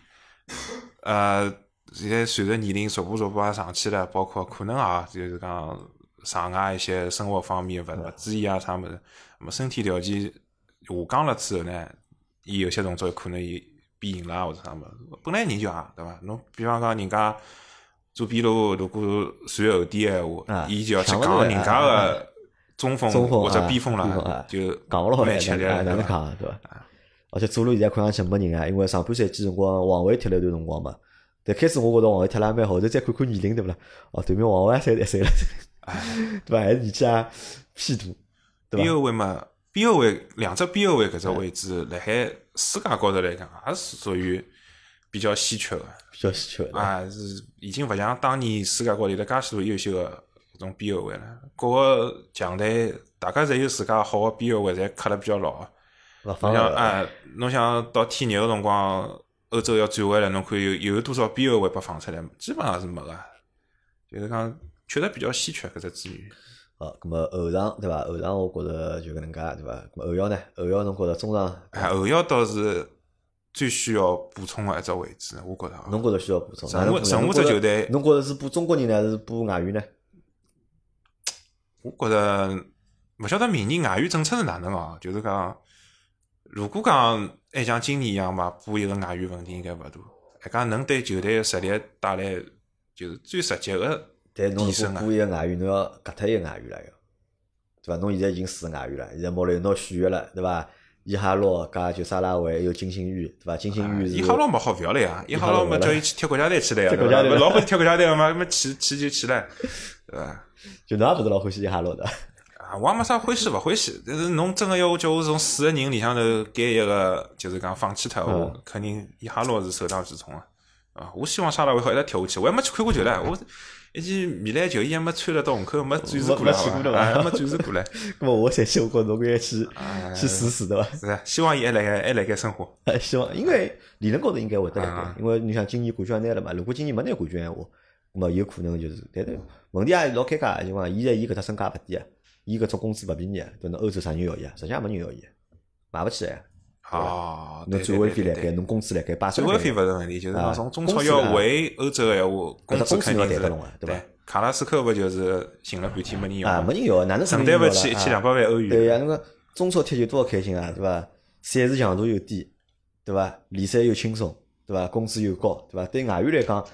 呃，现在随着年龄逐步逐步也上去了，包括可能啊，就是讲场外一些生活方面勿勿注意啊啥物事，那么身体条件下降了之后呢，伊有些动作可能伊变形啦或者啥物事，本来人就啊对伐？侬比方讲人家做边路如果传后点闲话啊，伊就要去讲人家啊个中锋或者啊边锋了，就讲勿牢蛮吃力哪？能讲啊对伐？而且左路现在看上去没人啊，因为上半赛季辰光王伟踢了一段辰光嘛。但开始我觉着王伟踢了也蛮好，后头再看看年龄对勿啦？哦，对面王伟也三十一岁了，对伐？还是年纪也偏大，对伐？边后卫嘛，边后卫两只边后卫搿只位置，辣海世界高头来讲，也是属于比较稀缺个。比较稀缺的。啊，是已经勿像当年世界高头有得介许多优秀个搿种边后卫了。各个强队大家侪有自家好个边后卫，侪磕了比较牢。侬勿放了，像哎，侬想到天热个辰光，欧洲要转会了，侬看有有多少边后卫被放出来？基本上是没个，就是讲确实比较稀缺搿只资源。好，咁么后场对伐？后场我觉着就搿能介对伐？后腰呢？后腰侬觉着中场，哎，后腰倒是最需要补充个一只位置，我觉着啊。侬觉着需要补充？任何哪能补呢任何只球队侬觉着是补中国人呢，还是补外援呢？我觉着勿晓得明年外援政策是哪能哦，就是讲，如果讲还像今年一样嘛，补一个外援问题应该勿大，还讲能对球队个实力带来就是最直接个但侬如果补一个外援，侬要割脱一个外援了要，对伐？侬现在已经四个外援了，现在莫雷诺续约了，对伐？伊哈洛加就沙拉维，还有金星玉，对伐？金星玉是伊哈洛嘛好勿要了呀，伊哈洛嘛叫伊去踢国家队去了呀，老欢喜踢国家队个嘛，么去去就去了，对伐？就侬也勿是老欢喜伊哈洛的，啊，我也没啥欢喜勿欢喜，但是侬真个要我叫我从四个人里向头拣一个，就是讲放弃脱，我嗯肯定伊哈洛是首当其冲啊！啊，我希望沙拉维好一直踢下去，我还没去看过球唻，我一件米兰球衣还没穿了到虹口，没展示过来，没去过对伐啊还没展示过来，那么我赛季我觉着侬应该去啊 去试试，对伐？是啊，希望伊还辣盖还辣盖生活。哎，希望应该理论高头应该会得来啊盖，因为你想今年冠军也拿了嘛，如果今年没拿冠军闲话，那么有可能就是，但是问题也老尴尬，就讲现在伊搿只身价勿低啊，伊搿种工资勿便宜啊，对侬欧洲啥人要伊啊？实际上没人要伊，买勿起来。哦，侬转会费来盖，侬工资来盖，八十转会费勿是问题，就是从中超要回欧洲个闲话，工资肯定是对伐卡拉斯科勿就是寻了半天没人要啊，没人要，哪能可承担勿起一千两啊百万欧元？对呀，那个中超踢球多少开心啊，对伐？赛事强度又低，对伐？联赛又轻松，对伐？工资又高，对伐？对外援来讲，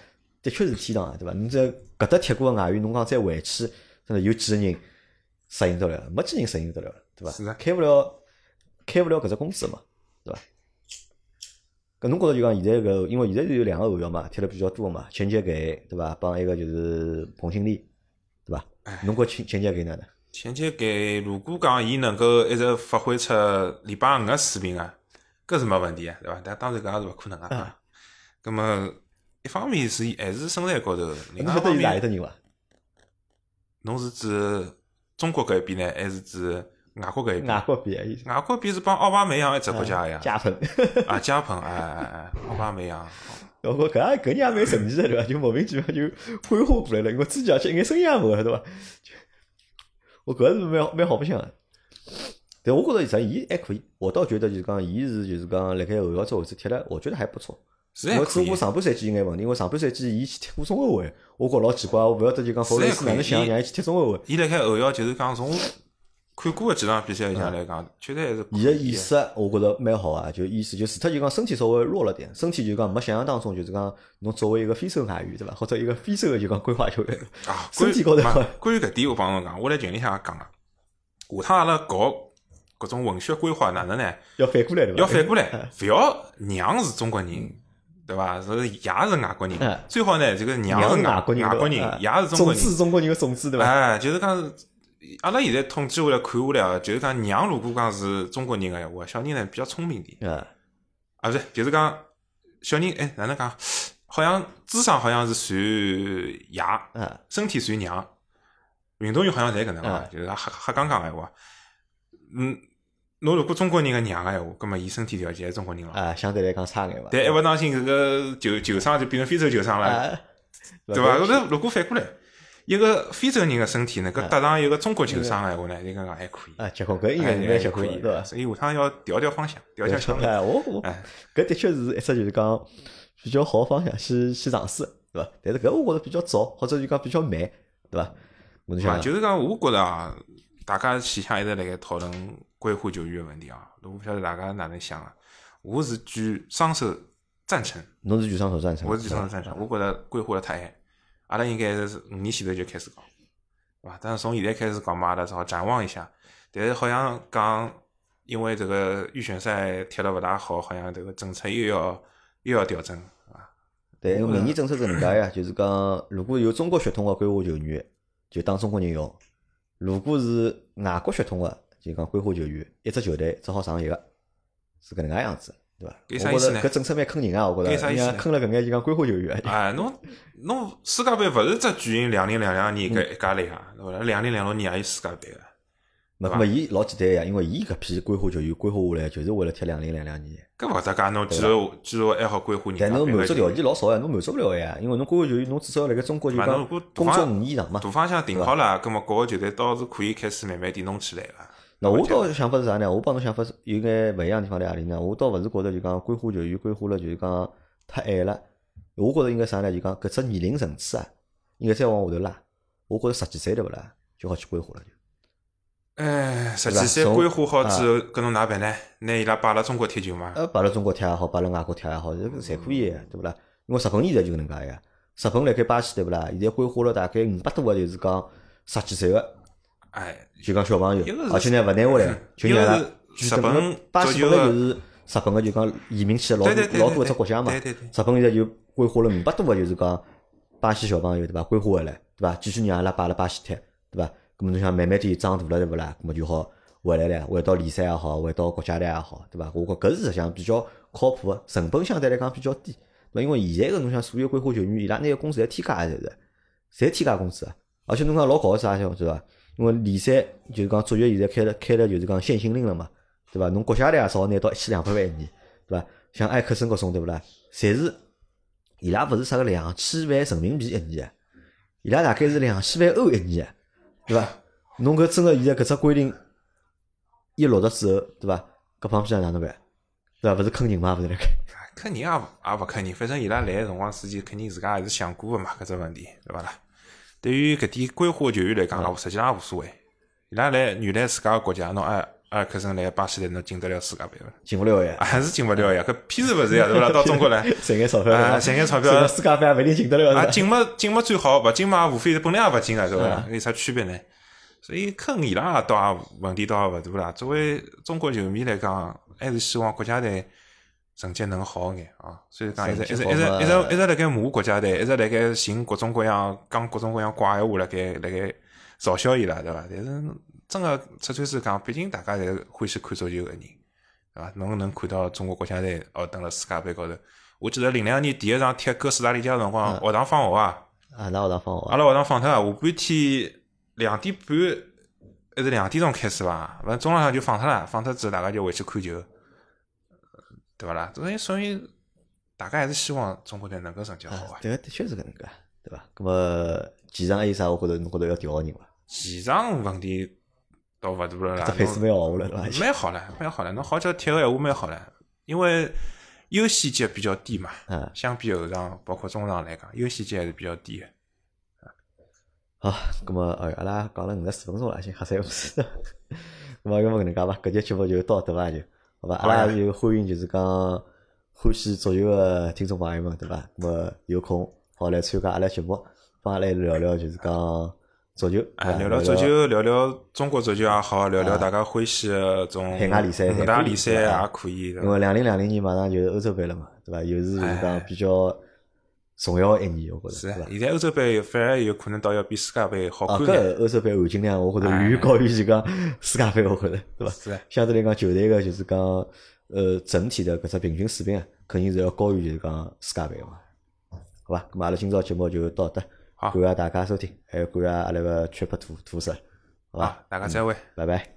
的确是天堂啊，对伐？侬在搿搭踢过个外援，侬讲再回去，真的有几个人适应得了？没几个人适应得了，对伐？是啊开勿了，开勿了搿只工资嘛，对伐？搿侬觉着就讲现在搿，因为现在是有两个后腰嘛，踢了比较多嘛，钱杰给对伐？帮一个就是彭新力，对伐？侬觉着钱钱杰给哪能？钱杰给如果讲伊能够一直发挥出礼拜五个水平啊，搿是没问题啊，对伐？但当然搿也是勿可能啊啊。葛么一方面是还是身材高头，另外一方面哪里搭人伐？侬是指中国搿一边呢，还是指外国搿一边？外国比伊外国边是帮奥巴梅扬一只国家呀，加蓬。啊，加蓬，哎哎哎，奥巴梅扬，我觉搿也搿人也蛮神奇的，对伐？就莫名其妙就规划过来了，因为之前而且一眼声音也没，对伐？我搿是蛮蛮好白相个。但我觉着实伊还可以，我倒觉得就是讲，伊是就是讲，辣盖后腰这位置踢了，我觉得还不错。是还可以我只不过。上半赛季有眼问题，因为上半赛季伊去踢过中后卫，我觉老奇怪，我勿晓得就讲弗雷斯哪能想让伊去踢中后卫。伊辣盖后腰就是讲从看过的几场比赛里向来讲，确实还是可伊个。意识我觉着蛮好啊，就意思就除脱就讲身体稍微弱了点，身体就讲没想象当中就是讲侬作为一个非洲外援对伐，或者一个非洲的就讲规划球员，啊，身体高头关于关于搿点，我帮侬讲，我辣群里向也讲了，下趟阿拉搞搿种混血规划哪能呢？要反过来对 伐？要反过来，勿要娘是中国人，对伐？是爷是外国人嗯，最好呢，这个娘娘是外国人，外国人，爷是中国人。种子是中国人的种子对伐？哎，就是讲，阿拉现在统计下来看下来啊，就是讲娘如果讲是中国人个闲话，小人呢比较聪明点。嗯，啊，不是，就是讲小人，哎，哪能讲？好像智商好像是算爷，嗯，身体算娘。运动员好像侪搿能啊嗯，就是瞎瞎讲讲闲话。嗯，侬如果中国人个娘个闲话，葛末伊身体条件还是中国人了。啊，相对来讲差眼伐？但一勿当心搿个球球商就变成非洲球商了，啊，对伐？搿个如果反过来，一个非洲人个身体能够搭上一个中国球商个闲话呢，应该讲还可以。啊，结棍搿应该哎是蛮结棍的，可以对伐？所以下趟要调调方向，调调枪。哎，我我哎，搿的确是一只就是讲比较好的方向去去尝试，对伐？但是搿我觉着比较早，或者就讲比较慢，对伐？我就就是讲，我觉着啊，大家线下一直辣盖讨论规划球员个问题啊，我勿晓得大家哪能想啊。我是举双手赞成，侬是举双手赞成，我是举双手赞成。我觉着规划了太晚，阿拉应该是五年前头就开始讲，对伐？但是从现在开始讲嘛，阿拉只好展望一下。但是好像讲，因为这个预选赛踢了勿大好，好像这个政策又要又要调整，对伐？对，因为明年政策是搿能介呀，就是讲如果有中国血统个规划球员，就当中国人用；如果是外国血统个，就讲规划球员，一只球队只好上一个，是搿能介样子，对伐？搿啥意思呢我觉着搿政策蛮坑人啊，我觉着，搿啥意思呢坑了搿眼就讲规划球员，啊，侬侬世界杯勿是只举行两零两两年搿一家类啊，对伐？两零两六年也有世界杯个。那么伊老简单呀，因为伊搿批规划球员规划下来，就是为了踢两零两两年。搿勿搭界，侬肌肉肌肉还好规划人家但侬。满足条件老少呀，侬满足勿了呀，因为侬规划球员，侬至少要辣盖中国就讲嘛侬如果工作五年以上嘛。大方向定好了，葛末各个球队倒是可以开始慢慢点弄起来个。那我倒想法是啥呢？我帮侬想法是有眼勿一样的地方在何里呢？我倒勿是觉着就讲规划球员规划了就是讲太晚了，我觉着应该啥呢？就讲搿只年龄层次啊，应该再往下头拉。我觉着十几岁对勿啦，就好去规划了就。哎，十几岁规划好之后，搿侬哪办呢？拿伊拉摆辣中国踢球嘛？呃，摆辣中国踢也好，摆辣外国踢也好，这个侪可以的，对勿啦？因为日本现在就搿能介呀。日本辣盖巴西对勿啦？现在规划了大概五百多个，就是讲十几岁个，哎，就讲小朋友而且呢勿拿回来，就让伊拉日本巴西本来就是日本个就讲移民去的老老多一只国家嘛。日本现在就规划了五百多个，就是讲巴西小朋友对伐？规划回来对伐？继续让阿拉摆辣巴西踢对伐？咁么侬想慢慢点长大了对勿啦？咁么就好回来了，回到联赛也好，回到国家队也好，对伐？我觉搿是实际上比较靠谱个，成本相对来讲比较低。对伐？因为现在个侬想所有规划球员，伊拉拿个工资侪天价个，侪是，侪天价工资啊！而且侬讲老搞个啥晓得伐？因为联赛就是讲足协现在开了开了就是讲限薪令了嘛，对伐？侬国家队也少拿到一千两百万一年，对伐？像埃克森搿种对勿啦？侪是伊拉勿是啥个两千万人民币一年，伊拉大概是两千万欧一年，对伐？侬搿真个现在搿只规定一落实之后，对伐？搿方面哪能办？对伐？勿是坑人嘛？勿是辣盖？坑人也勿也勿坑人，反正伊拉来个辰光之前，肯定自家也是想过个嘛，搿只问题，对伐啦？对于搿点规划球员来讲，嗯实际上也无所谓。伊拉来原来自家个国家，侬埃埃尔克森来巴西来，侬进得了世界杯伐？进勿了呀，还是进勿了呀？搿屁事勿是呀？对勿啦？到中国来，赚眼钞票，啊赚眼钞票世界杯也勿一定进得了，啊，进么进么最好，勿进嘛，无非是本来也勿进啊，对伐有啥区别呢？所以坑伊拉倒也问题倒也勿大啦。作为中国球迷来讲，还是希望国家队成绩能好眼啊。所以讲一直一直一直一直一直辣盖骂国家队，一直辣盖寻各种各样讲各种各样怪闲话辣盖辣盖嘲笑伊拉，对伐？但是真个出穿是讲，毕竟大家侪是欢喜看足球个人，对伐？侬能看到中国国家队哦，登了世界杯高头。我记得零两年第一场踢哥斯达黎加个辰光，学堂放学啊，阿拉学堂放学阿拉学堂放脱啊，下半天两点半还是两点钟开始伐？反正中浪向就放脱了，放脱之后大家就回去看球，对勿啦？所以所以大家还是希望中国队能够成绩好啊。这个的确是搿能介，对伐？咁么前场还有啥？我觉着侬觉着要调个人伐？前场问题倒勿大了啦，这配置蛮好了，对伐？蛮好了，蛮好了。侬好叫踢个闲话蛮好了，因为优先级比较低嘛。嗯，相比后场包括中场来讲，优先级还是比较低个。好，咁么，哎，阿拉讲了五十四分钟了，已经瞎三胡四。咁么，要么搿能介伐？搿节节目就到迭伐？就好吧？阿拉就欢迎就是讲欢喜足球个听众朋友们，对伐？咁么有空好来参加阿拉节目，帮阿拉聊聊就是讲足球，哎，聊聊聊足球，聊聊中国足球也好，聊聊大家欢喜的种海外联赛五大联赛也可以。因为两零两零年马上就是欧洲杯了嘛，对伐？又是就是讲比较重要个一年，我觉是着，对伐？现在欧洲杯反而有可能倒要比世界杯好啊，看眼。搿欧洲杯含金量，我觉着远远高于就讲世界杯，我觉着，对伐？是，相对来讲，球队个就是讲，呃，整体的搿只平均水平啊，肯定是要高于就是讲世界杯个嘛，好吧？咁阿拉今朝节目就到这，好感谢大家收听，还有感谢阿拉个 Trip 土土色，好伐？好，大家再会。拜拜。